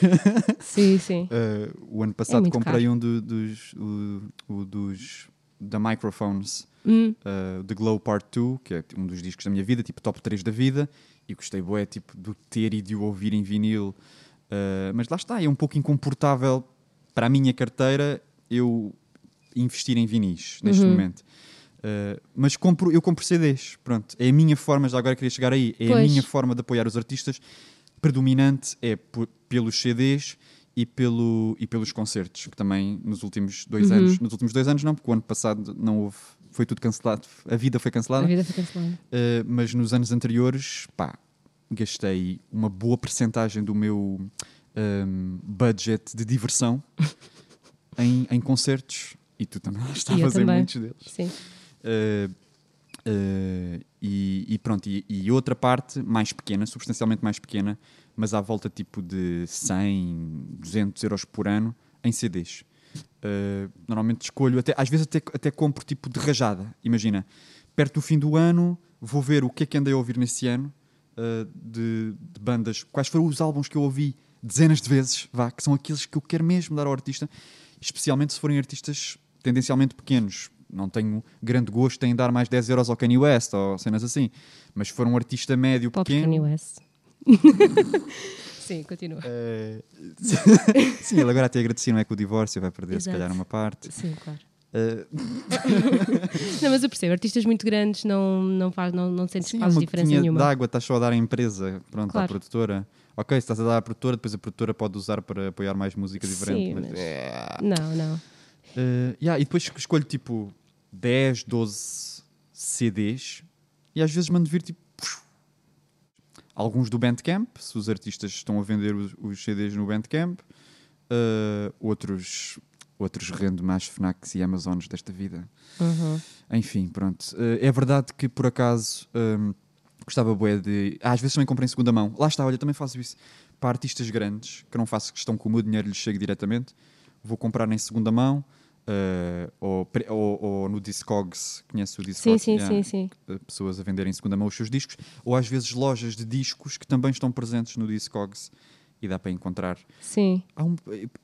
Sim, sim. Uh, o ano passado muito comprei caro. um do- dos, o, o dos da Microphones, Hum, uh, The Glow Part 2, que é um dos discos da minha vida, tipo top 3 da vida, e gostei bué, tipo, de o ter e de o ouvir em vinil. Uh, mas lá está, é um pouco incomportável para a minha carteira eu investir em vinis neste Uhum. momento. Uh, mas compro, eu compro CDs, pronto. É a minha forma, já agora queria chegar aí, é a Pois. minha forma de apoiar os artistas. Predominante é pelos CDs e, pelo, e pelos concertos, que também nos últimos dois Uhum. anos, nos últimos dois anos não, porque o ano passado não houve, foi tudo cancelado, a vida foi a cancelada, vida foi cancelada. Uh, mas nos anos anteriores, pá, gastei uma boa percentagem do meu um, budget de diversão em, em concertos e tu também estavas em muitos deles. Sim. Uh, e, e pronto, e, e outra parte mais pequena, substancialmente mais pequena, mas à volta tipo de 100, 200 euros por ano em CDs. Uh, normalmente escolho, até, às vezes até, até compro tipo de rajada. Imagina, perto do fim do ano, vou ver o que é que andei a ouvir nesse ano de, de bandas, quais foram os álbuns que eu ouvi dezenas de vezes, vá, que são aqueles que eu quero mesmo dar ao artista, especialmente se forem artistas tendencialmente pequenos. Não tenho grande gosto em dar mais 10 euros ao Kanye West ou cenas assim, mas se for um artista médio Pop pequeno. Kanye West. Sim, continua. Eh, Sim, ele agora até agradecido, não é? Com o divórcio vai perder, se Exato. calhar, uma parte. Sim, claro. Eh, Não, mas eu percebo, artistas muito grandes não, não, faz, não, não sentes sim, quase uma diferença nenhuma. de água, estás só a dar à empresa, pronto, à Claro. produtora. Ok, se estás a dar à produtora, depois a produtora pode usar para apoiar mais música diferente. Sim, mas- mas- É. Não, não. Eh, yeah, e depois escolho tipo 10, 12 CDs e às vezes mando vir tipo alguns do Bandcamp, se os artistas estão a vender os, os CDs no Bandcamp, eh, outros, outros rendo mais Fnacs e Amazons desta vida. Uhum. Enfim, pronto. Eh, é verdade que por acaso hum, gostava bué de. Ah, às vezes também comprei em segunda mão. Lá está, olha, também faço isso para artistas grandes, que não faço questão que o meu dinheiro lhes chegue diretamente. Vou comprar em segunda mão. Eh, ou, ou- ou no Discogs, conhece o Sim, Discogs? sim, Yeah, sim, sim. eh, Pessoas a venderem em segunda mão os seus discos, ou às vezes lojas de discos que também estão presentes no Discogs e dá para encontrar. Sim. Um-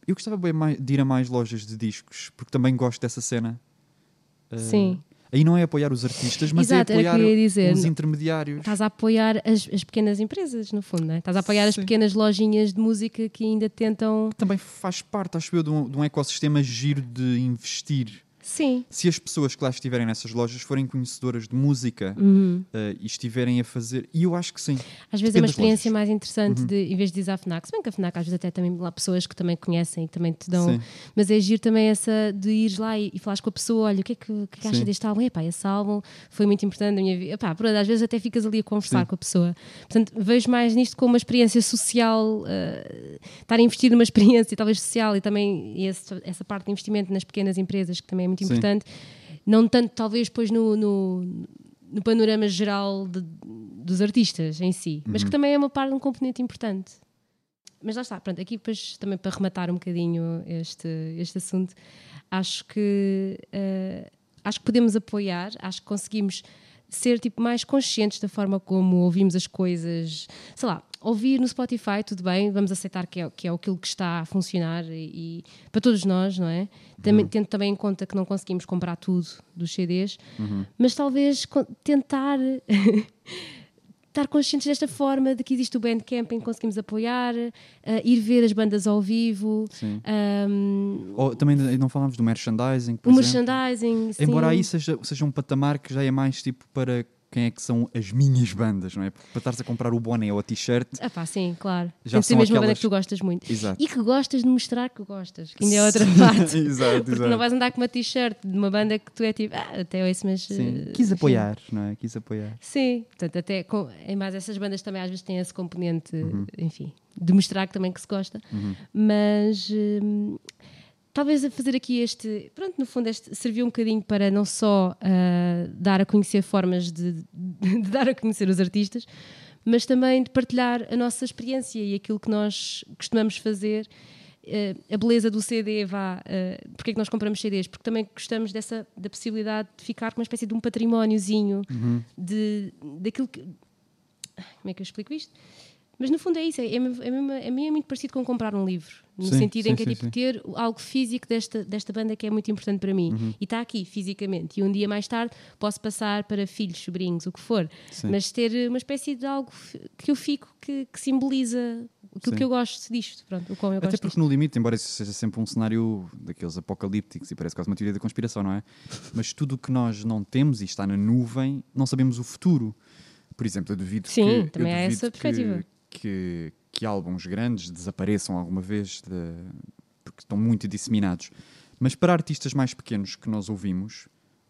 eu gostava bem de ir a mais lojas de discos, porque também gosto dessa cena. Eh, Sim. Aí não é apoiar os artistas, mas Exato, é era o que apoiar dizer. os intermediários. Estás a apoiar as, as pequenas empresas, no fundo, não é? Estás a apoiar as Sim. pequenas lojinhas de música que ainda tentam. Também faz parte, acho eu, de um, de um ecossistema giro de investir. Sim. Se as pessoas que lá estiverem nessas lojas forem conhecedoras de música Uhum. eh, e estiverem a fazer. E eu acho que sim. Às vezes Depende é uma experiência mais interessante Uhum. de, em vez de dizer à FNAC, se bem que a FNAC às vezes até também lá pessoas que também conhecem e que também te dão. Sim. Mas é giro também essa de ires lá e, e falares com a pessoa: olha, o que é que, que, é que acha deste álbum? Epá, esse álbum foi muito importante na minha vida. Epá, pronto, às vezes até ficas ali a conversar Sim. com a pessoa. Portanto, vejo mais nisto como uma experiência social, eh, estar a investir numa experiência talvez social e também esse- essa parte de investimento nas pequenas empresas que também é muito Sim. importante. Não tanto, talvez, depois no, no, no panorama geral de- dos artistas em si, mas que Uhum. também é uma parte, um componente importante. Mas lá está, pronto, aqui depois também para rematar um bocadinho este, este assunto, acho que eh, acho que podemos apoiar, acho que conseguimos ser tipo mais conscientes da forma como ouvimos as coisas, sei lá, ouvir no Spotify, tudo bem, vamos aceitar que é, que é aquilo que está a funcionar e, e para todos nós, não é? Também, Tendo também em conta que não conseguimos comprar tudo dos CDs, mas talvez tentar estar conscientes desta forma de que existe o Bandcamp em que conseguimos apoiar, eh, ir ver as bandas ao vivo, Sim. um, Ou, também não falámos do merchandising, por o exemplo. merchandising. sim. Embora aí seja, seja um patamar que já é mais tipo para quem é que são as minhas bandas, não é? Porque para estares a comprar o boné ou a t-shirt, Ah pá, sim, claro. Já Tem de ser mesmo uma banda aquelas- que tu gostas muito. Exato. E que gostas de mostrar que gostas, que ainda é outra parte. exato, Porque exato. não vais andar com uma t-shirt de uma banda que tu é tipo, ah, até ouço, mas. Sim. eh, Quis enfim. apoiar, não é? Quis apoiar. Sim, portanto, até com, em mais essas bandas também às vezes têm esse componente, Uhum. enfim, de mostrar que também que se gosta, mas hum, talvez a fazer aqui este, pronto, no fundo este serviu um bocadinho para não só ah, dar a conhecer formas de, de dar a conhecer os artistas, mas também de partilhar a nossa experiência e aquilo que nós costumamos fazer. eh, a beleza do CD vá, eh, porque é que nós compramos CDs? Porque também gostamos dessa da possibilidade de ficar com uma espécie de um patrimóniozinho de, daquilo que. Como é que eu explico isto? Mas no fundo é isso, é, é, é, a mim é muito parecido com comprar um livro, no Sim, sentido sim, em que é sim, tipo sim. ter algo físico desta, desta banda que é muito importante para mim Uhum. e está aqui fisicamente. E um dia mais tarde posso passar para filhos, sobrinhos, o que for, mas ter uma espécie de algo que eu fico que, que simboliza aquilo que eu gosto disto, pronto, o qual eu Até gosto porque no limite, embora isso seja sempre um cenário daqueles apocalípticos e parece quase uma teoria da conspiração, não é? Mas tudo o que nós não temos e está na nuvem, não sabemos o futuro. Por exemplo, eu duvido Sim, que, eu também há duvido essa perspectiva. Que, que álbuns grandes desapareçam alguma vez de- porque estão muito disseminados. Mas para artistas mais pequenos que nós ouvimos,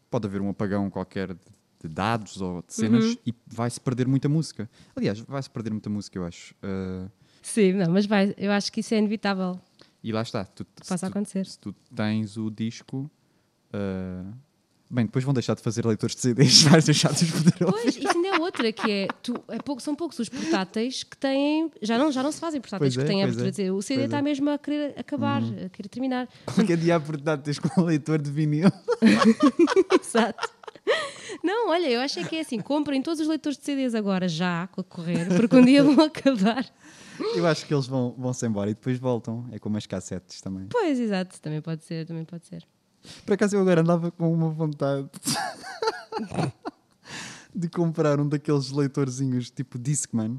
pode haver um apagão qualquer de, de dados ou de cenas Uhum. e vai-se perder muita música. Aliás, vai-se perder muita música, eu acho. Uh, Sim, não, mas vai, eu acho que isso é inevitável. E lá está. Tu, se Faça tu- acontecer. Se tu tens o disco. ah, bem, depois vão deixar de fazer leitores de CDs, vais deixar de os poder ouvir. Pois, isso outra, que é, tu, é pouco, são poucos os portáteis que têm, já não, já não se fazem portáteis Pois é, que têm a pois abertura é. de CD. O CD está é. Uhum. mesmo a querer acabar, a querer terminar. Qualquer dia há portáteis com leitor de vinil. Exato. Não, olha, eu acho é que é assim, comprem todos os leitores de CDs agora, já, a correr, porque um dia vão acabar. Eu acho que eles vão, vão-se embora e depois voltam. É como as cassetes também. Pois, exato, também pode ser, também pode ser. Por acaso eu agora andava com uma vontade de comprar um daqueles leitorzinhos tipo Discman,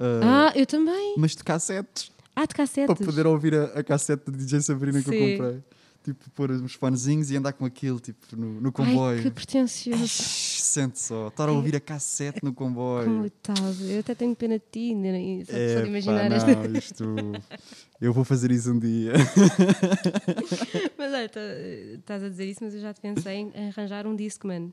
ah, Ah, eu também. mas de cassetes, Ah, de cassetes. para poder ouvir a, a cassete de DJ Sabrina que Sim. eu comprei. Tipo, pôr uns fonezinhos e andar com aquilo tipo, no, no Ai, comboio. que pretencioso. Sente só, estar a ouvir a cassete no comboio. Coitado, eu até tenho pena de ti, né? só, só de imaginar pá, esta. não, isto... Eu vou fazer isso um dia. Mas olha, tá- estás a dizer isso, mas eu já te pensei em arranjar um Discman.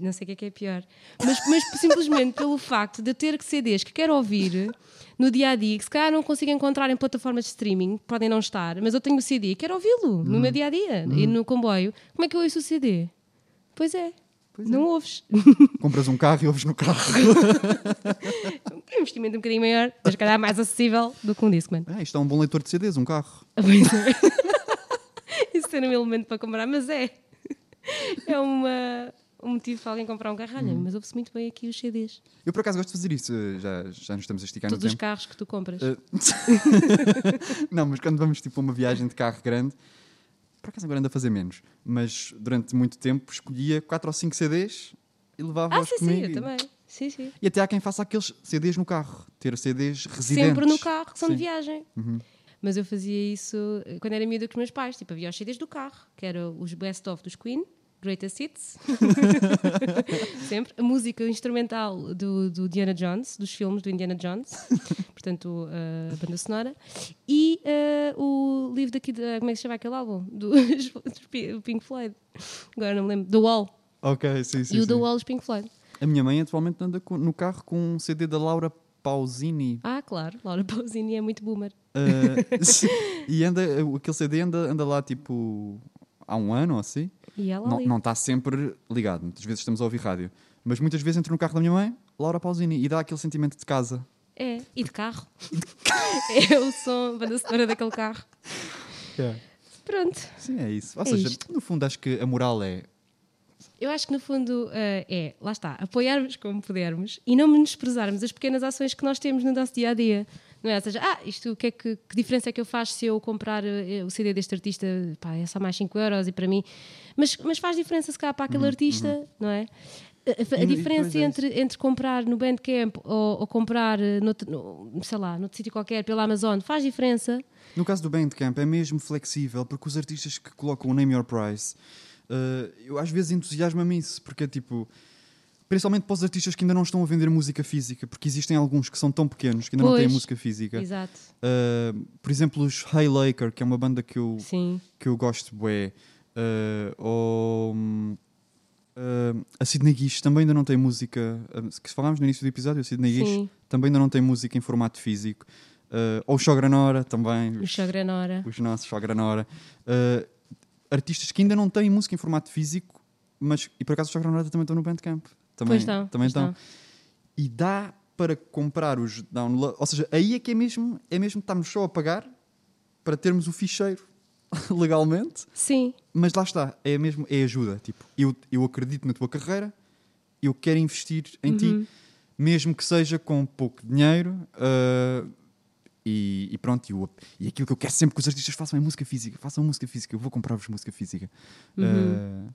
Não sei o que é que é pior. Mas, mas simplesmente pelo facto de eu ter CDs que quero ouvir no dia a dia, que se calhar não consigo encontrar em plataformas de streaming, podem não estar, mas eu tenho o CD e quero ouvi-lo no meu dia a dia e no comboio. Como é que eu ouço o CD? Pois é. não ouves. Compras um carro e ouves no carro. É um investimento um bocadinho maior, mas se calhar mais acessível do que um Discman. Ah, isto é um bom leitor de CDs, um carro. Pois é. Isso ser um elemento para comprar, mas é. É uma, um motivo para alguém comprar um carro. Olha, mas ouve-se muito bem aqui os CDs. Eu por acaso gosto de fazer isso, já, já nos estamos a esticar Todos no os tempo. carros que tu compras. Eh, não, mas quando vamos tipo a uma viagem de carro grande, por acaso agora ando a fazer menos, mas durante muito tempo escolhia 4 ou 5 CDs e ah, levava-os sim, sim, comigo. eu também. Sim, sim. E até há quem faça aqueles CDs no carro, ter CDs residentes. Sempre no carro, que são de Sim. viagem. Mas eu fazia isso eh, quando era miúda com os meus pais. Tipo, havia os CDs do carro, que eram os best-of dos Queen, Greatest Hits. Sempre. A música instrumental do, do Indiana Jones, dos filmes do Indiana Jones. Portanto, eh, a banda sonora. E eh, o livro daqui, de, como é que se chama aquele álbum? Do, dos Pi- o Pink Floyd. Agora não me lembro. The Wall. Ok, sim, sim. e o sim. The Wall dos Pink Floyd. A minha mãe atualmente anda com- no carro com um CD da Laura Pausini. Ah, claro. Laura Pausini é muito boomer. Sim, e anda, aquele CD anda, anda lá tipo há um ano ou assim. E ela Não, não está sempre ligado. Muitas vezes estamos a ouvir rádio. Mas muitas vezes entro no carro da minha mãe, Laura Pausini, e dá aquele sentimento de casa. É, e de carro. é o som, a banda sonora daquele carro. Pronto. Sim, é isso. Ou É seja, isto. no fundo, acho que a moral é. Eu acho que no fundo eh, é, lá está, apoiarmos como pudermos e não menosprezarmos as pequenas ações que nós temos no nosso dia a dia. Não é? Ou seja, ah, isto, que, é que, que diferença é que eu faço se eu comprar eh, o CD deste artista? Pá, é só mais 5 euros e para mim. Mas, mas faz diferença se calhar para aquele artista, não é? A, a- E- e diferença pois é entre, entre comprar no Bandcamp ou, ou comprar, eh, noutro, no, sei lá, noutro sítio qualquer, pela Amazon, faz diferença. No caso do Bandcamp, é mesmo flexível, porque os artistas que colocam o Name Your Price, eh, eu às vezes entusiasmo-me isso, porque é tipo. Principalmente para os artistas que ainda não estão a vender música física, porque existem alguns que são tão pequenos que ainda não têm Pois. música física. Exato. Uh, por exemplo, os Hey Laker, que é uma banda que eu, Sim. que eu gosto bué. Uh, ou uh, a Sidney Guiche também ainda não tem música. que falámos no início do episódio, a Sidney Guiche também ainda não tem música em formato físico. Ou o Shogranora também. O Os, nossos Shogranora. Uh, artistas que ainda não têm música em formato físico, mas e por acaso os Shogranora também estão no Bandcamp. Também, estão. também estão estão. e dá para comprar os downloads. Ou seja, aí é que é mesmo, é mesmo estarmos só a pagar para termos o ficheiro legalmente, Sim. mas lá está, é mesmo, é ajuda. Tipo, eu, eu acredito na tua carreira, eu quero investir em Uhum. ti, mesmo que seja com pouco dinheiro. ah, e, e pronto, e, o- e aquilo que eu quero sempre que os artistas façam é música física. Façam música física, eu vou comprar-vos música física. Uhum. Ah,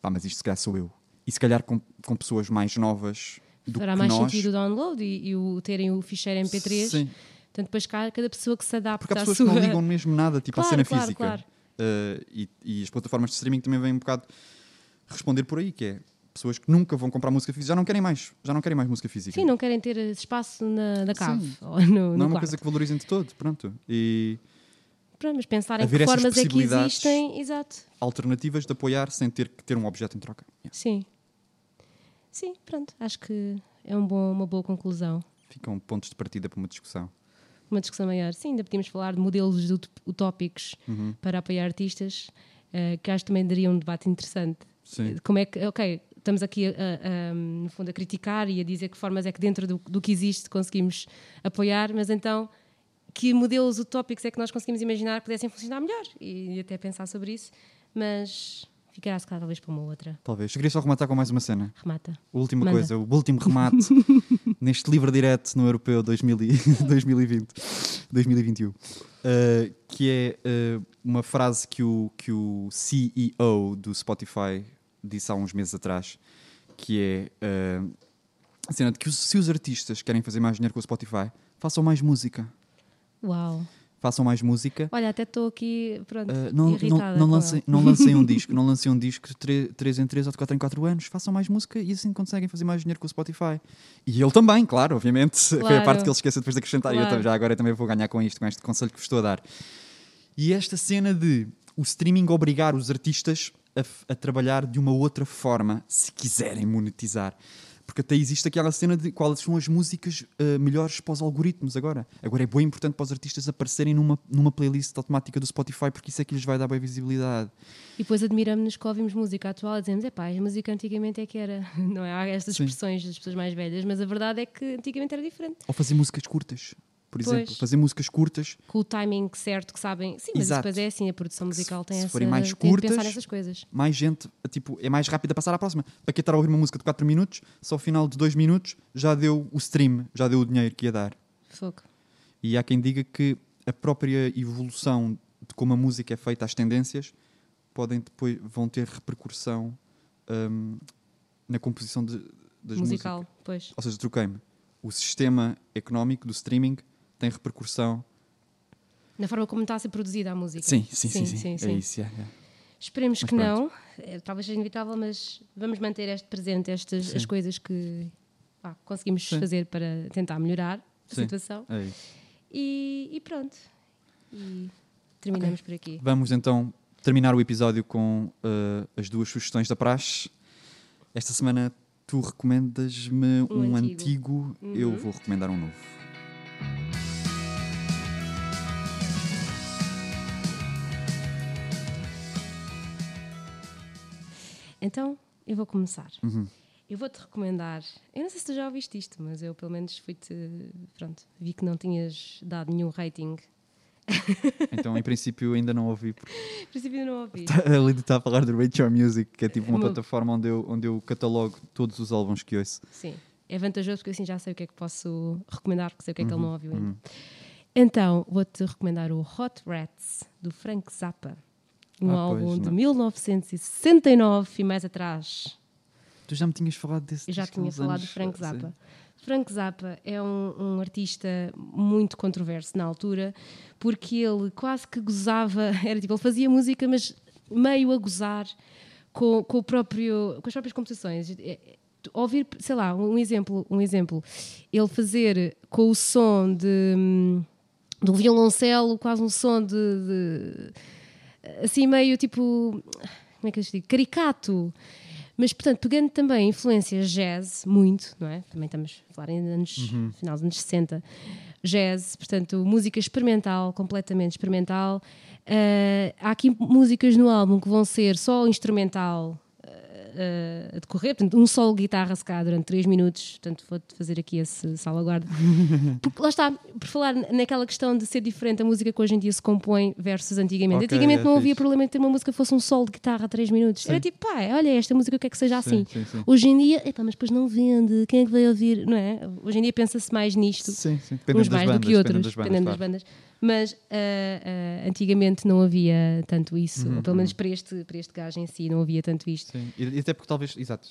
pá, mas isto se calhar sou eu. E se calhar com, com pessoas mais novas do Fará que mais nós. sentido o download e, e o terem o ficheiro MP3. Sim, Portanto, depois cá, cada pessoa que se adapta porque há à pessoas sua... que não ligam mesmo nada tipo, à Claro, cena claro, física. claro. Uh, e, e as plataformas de streaming também vêm um bocado responder por aí, que é pessoas que nunca vão comprar música física, já não querem mais, já não querem mais música física. Sim, não querem ter espaço na, na cave ou no, no Não é uma quarto. coisa que valorizem de todo, pronto. E Pronto, mas pensar em que formas é que existem. Exato. alternativas de apoiar sem ter que ter um objeto em troca. Yeah. Sim. Sim, pronto. Acho que é um bom, uma boa conclusão. Ficam pontos de partida para uma discussão. uma discussão maior. Sim, ainda podíamos falar de modelos ut- utópicos Uhum. para apoiar artistas, eh, que acho que também daria um debate interessante. Sim. Como é que, ok, estamos aqui, a- a- a, no fundo, a criticar e a dizer que formas é que dentro do, do que existe conseguimos apoiar, mas então que modelos utópicos é que nós conseguimos imaginar que pudessem funcionar melhor e, até pensar sobre isso, mas ficará se calhar talvez para uma outra. Talvez. Eu queria só rematar com mais uma cena. Remata. Última Manda. coisa, o último remate neste livre direto no Europeu 2000 e- 2020, 2021, uh, que é uh, uma frase que o, que o CEO do Spotify disse há uns meses atrás, que é uh, a cena de que os- se os artistas querem fazer mais dinheiro com o Spotify, façam mais música. Uau. Façam mais música. Olha, até estou aqui, pronto, Uh, não, irritada. não, não, lancem, não lancem um disco, não lancem um disco de 3 em 3 ou de 4 em 4 anos, façam mais música e assim conseguem fazer mais dinheiro com o Spotify. E ele também, claro, obviamente. Foi a Claro. parte que ele esqueceu depois de acrescentar. E eu Claro. já agora também vou ganhar com isto, com este conselho que vos estou a dar. E esta cena de o streaming obrigar os artistas a, a trabalhar de uma outra forma, se quiserem monetizar. Porque até existe aquela cena de quais são as músicas uh, melhores para os algoritmos agora. Agora é bem importante para os artistas aparecerem numa, numa playlist automática do Spotify, porque isso é que lhes vai dar bem visibilidade. E depois admiramos-nos que ouvimos música atual e dizemos, epá, a música antigamente é que era. Não é? Há estas Sim. expressões das pessoas mais velhas, mas a verdade é que antigamente era diferente. Ou fazer músicas curtas, por Pois. exemplo. Fazer músicas curtas, Com o timing certo que sabem. Sim, mas depois é assim, a produção musical tem se essa. forem mais de pensar curtas, nessas coisas. mais gente, tipo, é mais rápido a passar à próxima. Para que estar a ouvir uma música de 4 minutos, só ao final de 2 minutos já deu o stream, já deu o dinheiro que ia dar. Fogo. E há quem diga que a própria evolução de como a música é feita, as tendências, podem depois vão ter repercussão hum, na composição de, das Musical, músicas. pois. Ou seja, troquei-me. O sistema económico do streaming tem repercussão. Na forma como está a ser produzida a música. Sim, sim, sim. sim, sim. É isso. yeah, yeah. Esperemos Mas que pronto. não. É, talvez seja inevitável, mas vamos manter este presente, estas Sim. as coisas que conseguimos Sim. fazer para tentar melhorar a Sim. situação. É. E, e pronto. E terminamos por aqui. Vamos então terminar o episódio com uh, as duas sugestões da praxe. Esta semana tu recomendas-me um, Um antigo, antigo. eu Uhum. vou recomendar um novo. Então, eu vou começar. Uhum. Eu vou-te recomendar. Eu não sei se tu já ouviste isto, mas eu pelo menos fui-te. Pronto, vi que não tinhas dado nenhum rating. Então, em princípio, ainda não ouvi. porque Em princípio, ainda não ouvi. A Lidia está a falar do Your Music, que é tipo uma Uma- plataforma onde eu, onde eu catalogo todos os álbuns que ouço. Sim, é vantajoso porque assim já sei o que é que posso recomendar, porque sei o que é que ele não ouviu ainda. Uhum. Então, vou-te recomendar o Hot Rats, do Frank Zappa. Um Ah, álbum pois, de não. 1969 e mais atrás. Tu já me tinhas falado desse Eu já tinha falado anos, de Frank sim. Zappa. Frank Zappa é um, um artista muito controverso na altura, porque ele quase que gozava, era tipo, ele fazia música, mas meio a gozar com, com o próprio, com as próprias composições. É, é, Ouvir, sei lá, um exemplo, um exemplo, ele fazer com o som de, hum, um violoncelo, quase um som de, de assim meio tipo, como é que eu digo, caricato. Mas, portanto, pegando também influências jazz, muito, não é? Também estamos a falar em anos, final dos anos 60, jazz, portanto, música experimental, completamente experimental. Ah, há aqui músicas no álbum que vão ser só instrumental ah, a decorrer, portanto, um solo de guitarra se calhar durante 3 minutos, portanto, vou-te fazer aqui esse salvaguarda. Porque lá está, por falar naquela questão de ser diferente a música que hoje em dia se compõe versus antigamente. Ok, antigamente é não havia problema em ter uma música que fosse um solo de guitarra a 3 minutos. Era Sim. tipo, pá, olha esta música, eu quero que seja assim. Sim, sim. Hoje em dia, epá, mas depois não vende, quem é que vai ouvir, não é? Hoje em dia pensa-se mais nisto, uns mais bandas, do que outros, dependendo das bandas, dependendo das claro. Mas ah, ah, antigamente não havia tanto isso, Uhum, ou pelo menos para este, para este gajo em si não havia tanto isto. Sim. E, até porque talvez. Exato.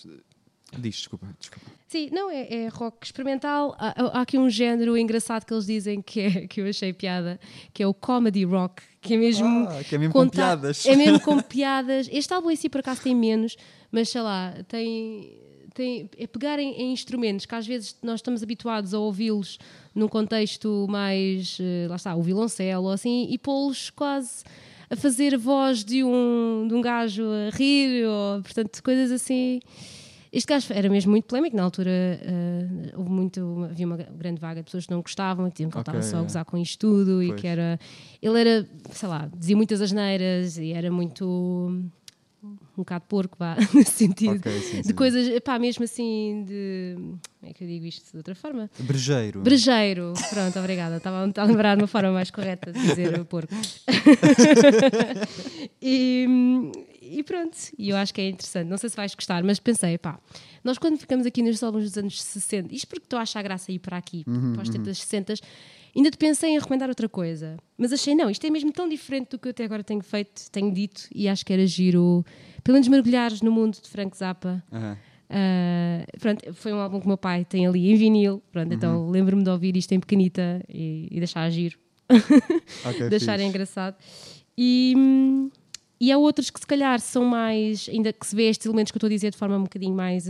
Diz, desculpa, desculpa. Sim, não, é, é rock experimental. Há, há aqui um género engraçado que eles dizem que, é, que eu achei piada, que é o comedy rock, que é mesmo. Ah, que é mesmo com piadas. É mesmo com piadas. Este álbum em si, por acaso, tem menos, mas sei lá, tem. Tem é pegar em, instrumentos que às vezes nós estamos habituados a ouvi-los num contexto mais. eh, lá está, o violoncelo ou assim, e pô-los quase a fazer a voz de um, de um gajo a rir, ou, portanto, coisas assim. Este gajo era mesmo muito polémico, na altura eh, houve muito, havia uma grande vaga de pessoas que não gostavam, que diziam que ele estava só a é. gozar com isto tudo e Pois. que era. Ele era, sei lá, dizia muitas asneiras e era muito. Um bocado porco, vá, nesse sentido. Ok, sim, de sim. coisas, pá, mesmo assim, de. Como é que eu digo isto de outra forma? Brejeiro. Brejeiro. Pronto, obrigada. Estava a lembrar de uma forma mais correta de dizer porco. e, e pronto, e eu acho que é interessante. Não sei se vais gostar, mas pensei, pá, nós quando ficamos aqui nos álbuns dos anos 60, isto porque estou a achar graça ir para aqui, para os 70, 60, ainda te pensei em recomendar outra coisa. Mas achei, não, isto é mesmo tão diferente do que eu até agora tenho feito, tenho dito, e acho que era giro, pelo menos mergulhares no mundo de Frank Zappa. Aham. Ah, pronto, foi um álbum que o meu pai tem ali em vinil, pronto, então Uhum. lembro-me de ouvir isto em pequenita e, e deixar agir, Ok, deixar fixe. engraçado. E, hum, e há outros que se calhar são mais, ainda que se vê estes elementos que eu estou a dizer de forma um bocadinho mais,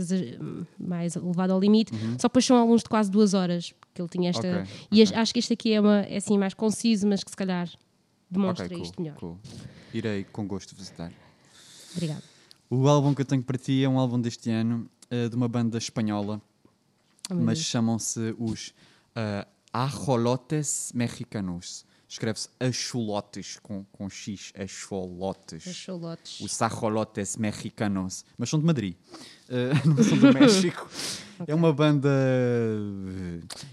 mais elevada ao limite, só depois são alguns de quase duas horas, porque ele tinha esta. Uhum. Ok, e ok. as- acho que este aqui é, uma, é assim mais conciso, mas que se calhar demonstra Ok, cool, isto melhor. cool. Irei com gosto visitar. Obrigada. O álbum que eu tenho para ti é um álbum deste ano, eh, de uma banda espanhola, Oh, mas chamam-se os uh, Ajolotes Mexicanos. Escreve-se Acholotes com, com X, Acholotes. Achou lotes. Os Ajolotes Mexicanos. Mas são de Madrid, eh, não são do México. É uma banda.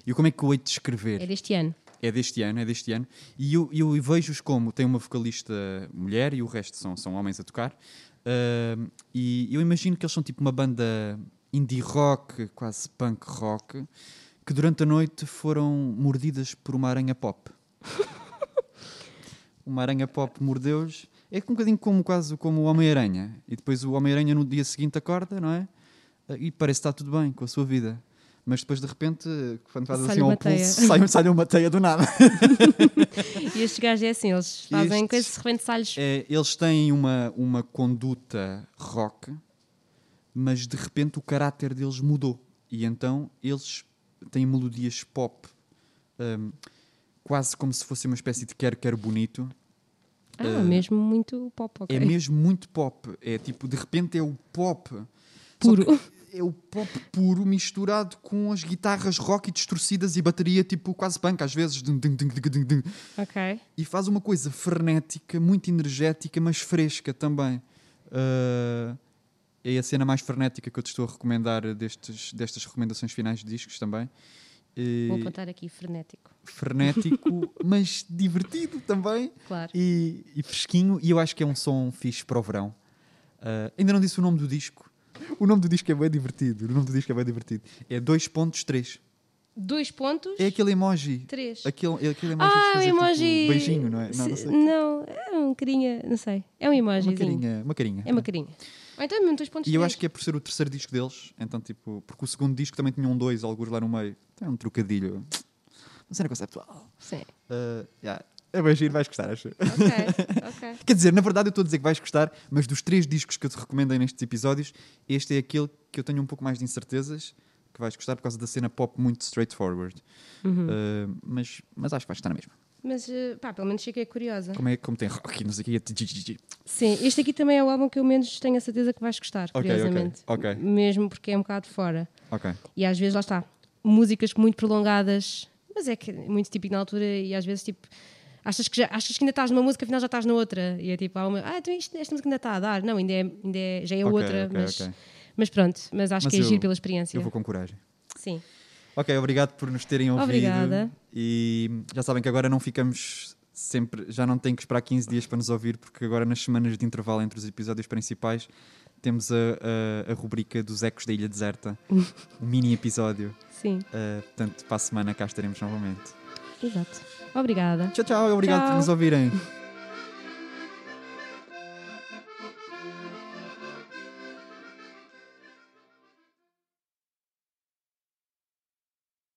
E como é que eu hei de descrever? É deste ano. É deste ano, é deste ano. E eu, eu vejo-os como tem uma vocalista mulher e o resto são, são homens a tocar. Ahm, e eu imagino que eles são tipo uma banda indie rock, quase punk rock, que durante a noite foram mordidas por uma aranha pop. uma aranha pop mordeu-os. É um bocadinho como, quase como o Homem-Aranha. E depois o Homem-Aranha no dia seguinte acorda, não é? E parece que está tudo bem com a sua vida. Mas depois de repente, quando faz Sai-lhe assim ao pulso, sai- uma teia do nada. E estes gajos é assim, eles fazem Estes- coisas de repente sai-lhes É, eles têm uma, uma conduta rock, mas de repente o caráter deles mudou. E então eles têm melodias pop, hum, quase como se fosse uma espécie de quero, quero bonito. Ah, Eh, mesmo muito pop, ok. É mesmo muito pop. É tipo, de repente é o pop. Puro. É o pop puro misturado com as guitarras rock e distorcidas e bateria tipo quase punk às vezes. Ok. e faz uma coisa frenética, muito energética, mas fresca também. Ah, é a cena mais frenética que eu te estou a recomendar destes, destas recomendações finais de discos também. Vou apontar aqui frenético. Frenético, mas divertido também Claro. e, e fresquinho. E eu acho que é um som fixe para o verão. Ah, ainda não disse o nome do disco. O nome do disco é bem divertido. O nome do disco é bem divertido. É 2.3. Dois pontos. É aquele emoji. Três. Aquele, é aquele emoji ah, de fazer, tipo, emoji. beijinho, não é? Não, não sei. não, é um carinha, não sei. É um emoji. Uma carinha, uma carinha. É uma carinha. Ou então é mesmo dois pontos. E eu acho que é por ser o terceiro disco deles, então tipo, porque o segundo disco também tinha um dois, alguns lá no meio. Tem um trocadilho. Uma cena conceptual. Sim. Uh, yeah. É bem giro, vais gostar, acho. Ok, ok. Quer dizer, na verdade eu estou a dizer que vais gostar, mas dos três discos que eu te recomendei nestes episódios, este é aquele que eu tenho um pouco mais de incertezas que vais gostar por causa da cena pop muito straightforward. Uhum. Uh, mas, mas acho que vais gostar na mesma. Mas, eh, pá, pelo menos fiquei curiosa. Como, é, como tem rock e não sei o que, é Sim, este aqui também é o álbum que eu menos tenho a certeza que vais gostar, Ok, curiosamente. ok, ok. Mesmo porque é um bocado fora. Ok. E às vezes, lá está, músicas muito prolongadas, mas é que é muito típico na altura e às vezes, tipo, achas que, já, achas que ainda estás numa música, afinal já estás na outra. E é tipo, há uma, ah, então isto, esta música ainda está a dar. Não, ainda, é, ainda é, já é Ok, outra, ok, mas, ok. mas pronto, mas acho Mas que é eu- giro pela experiência. Eu vou com coragem. Sim. Ok, obrigado por nos terem ouvido. Obrigada. E já sabem que agora não ficamos sempre, já não têm que esperar 15 dias para nos ouvir, porque agora nas semanas de intervalo entre os episódios principais temos a, a, a rubrica dos Ecos da Ilha Deserta, um mini episódio. Sim, Uh, portanto, para a semana cá estaremos novamente. exato. Obrigada. Tchau, tchau, obrigado Tchau. por nos ouvirem.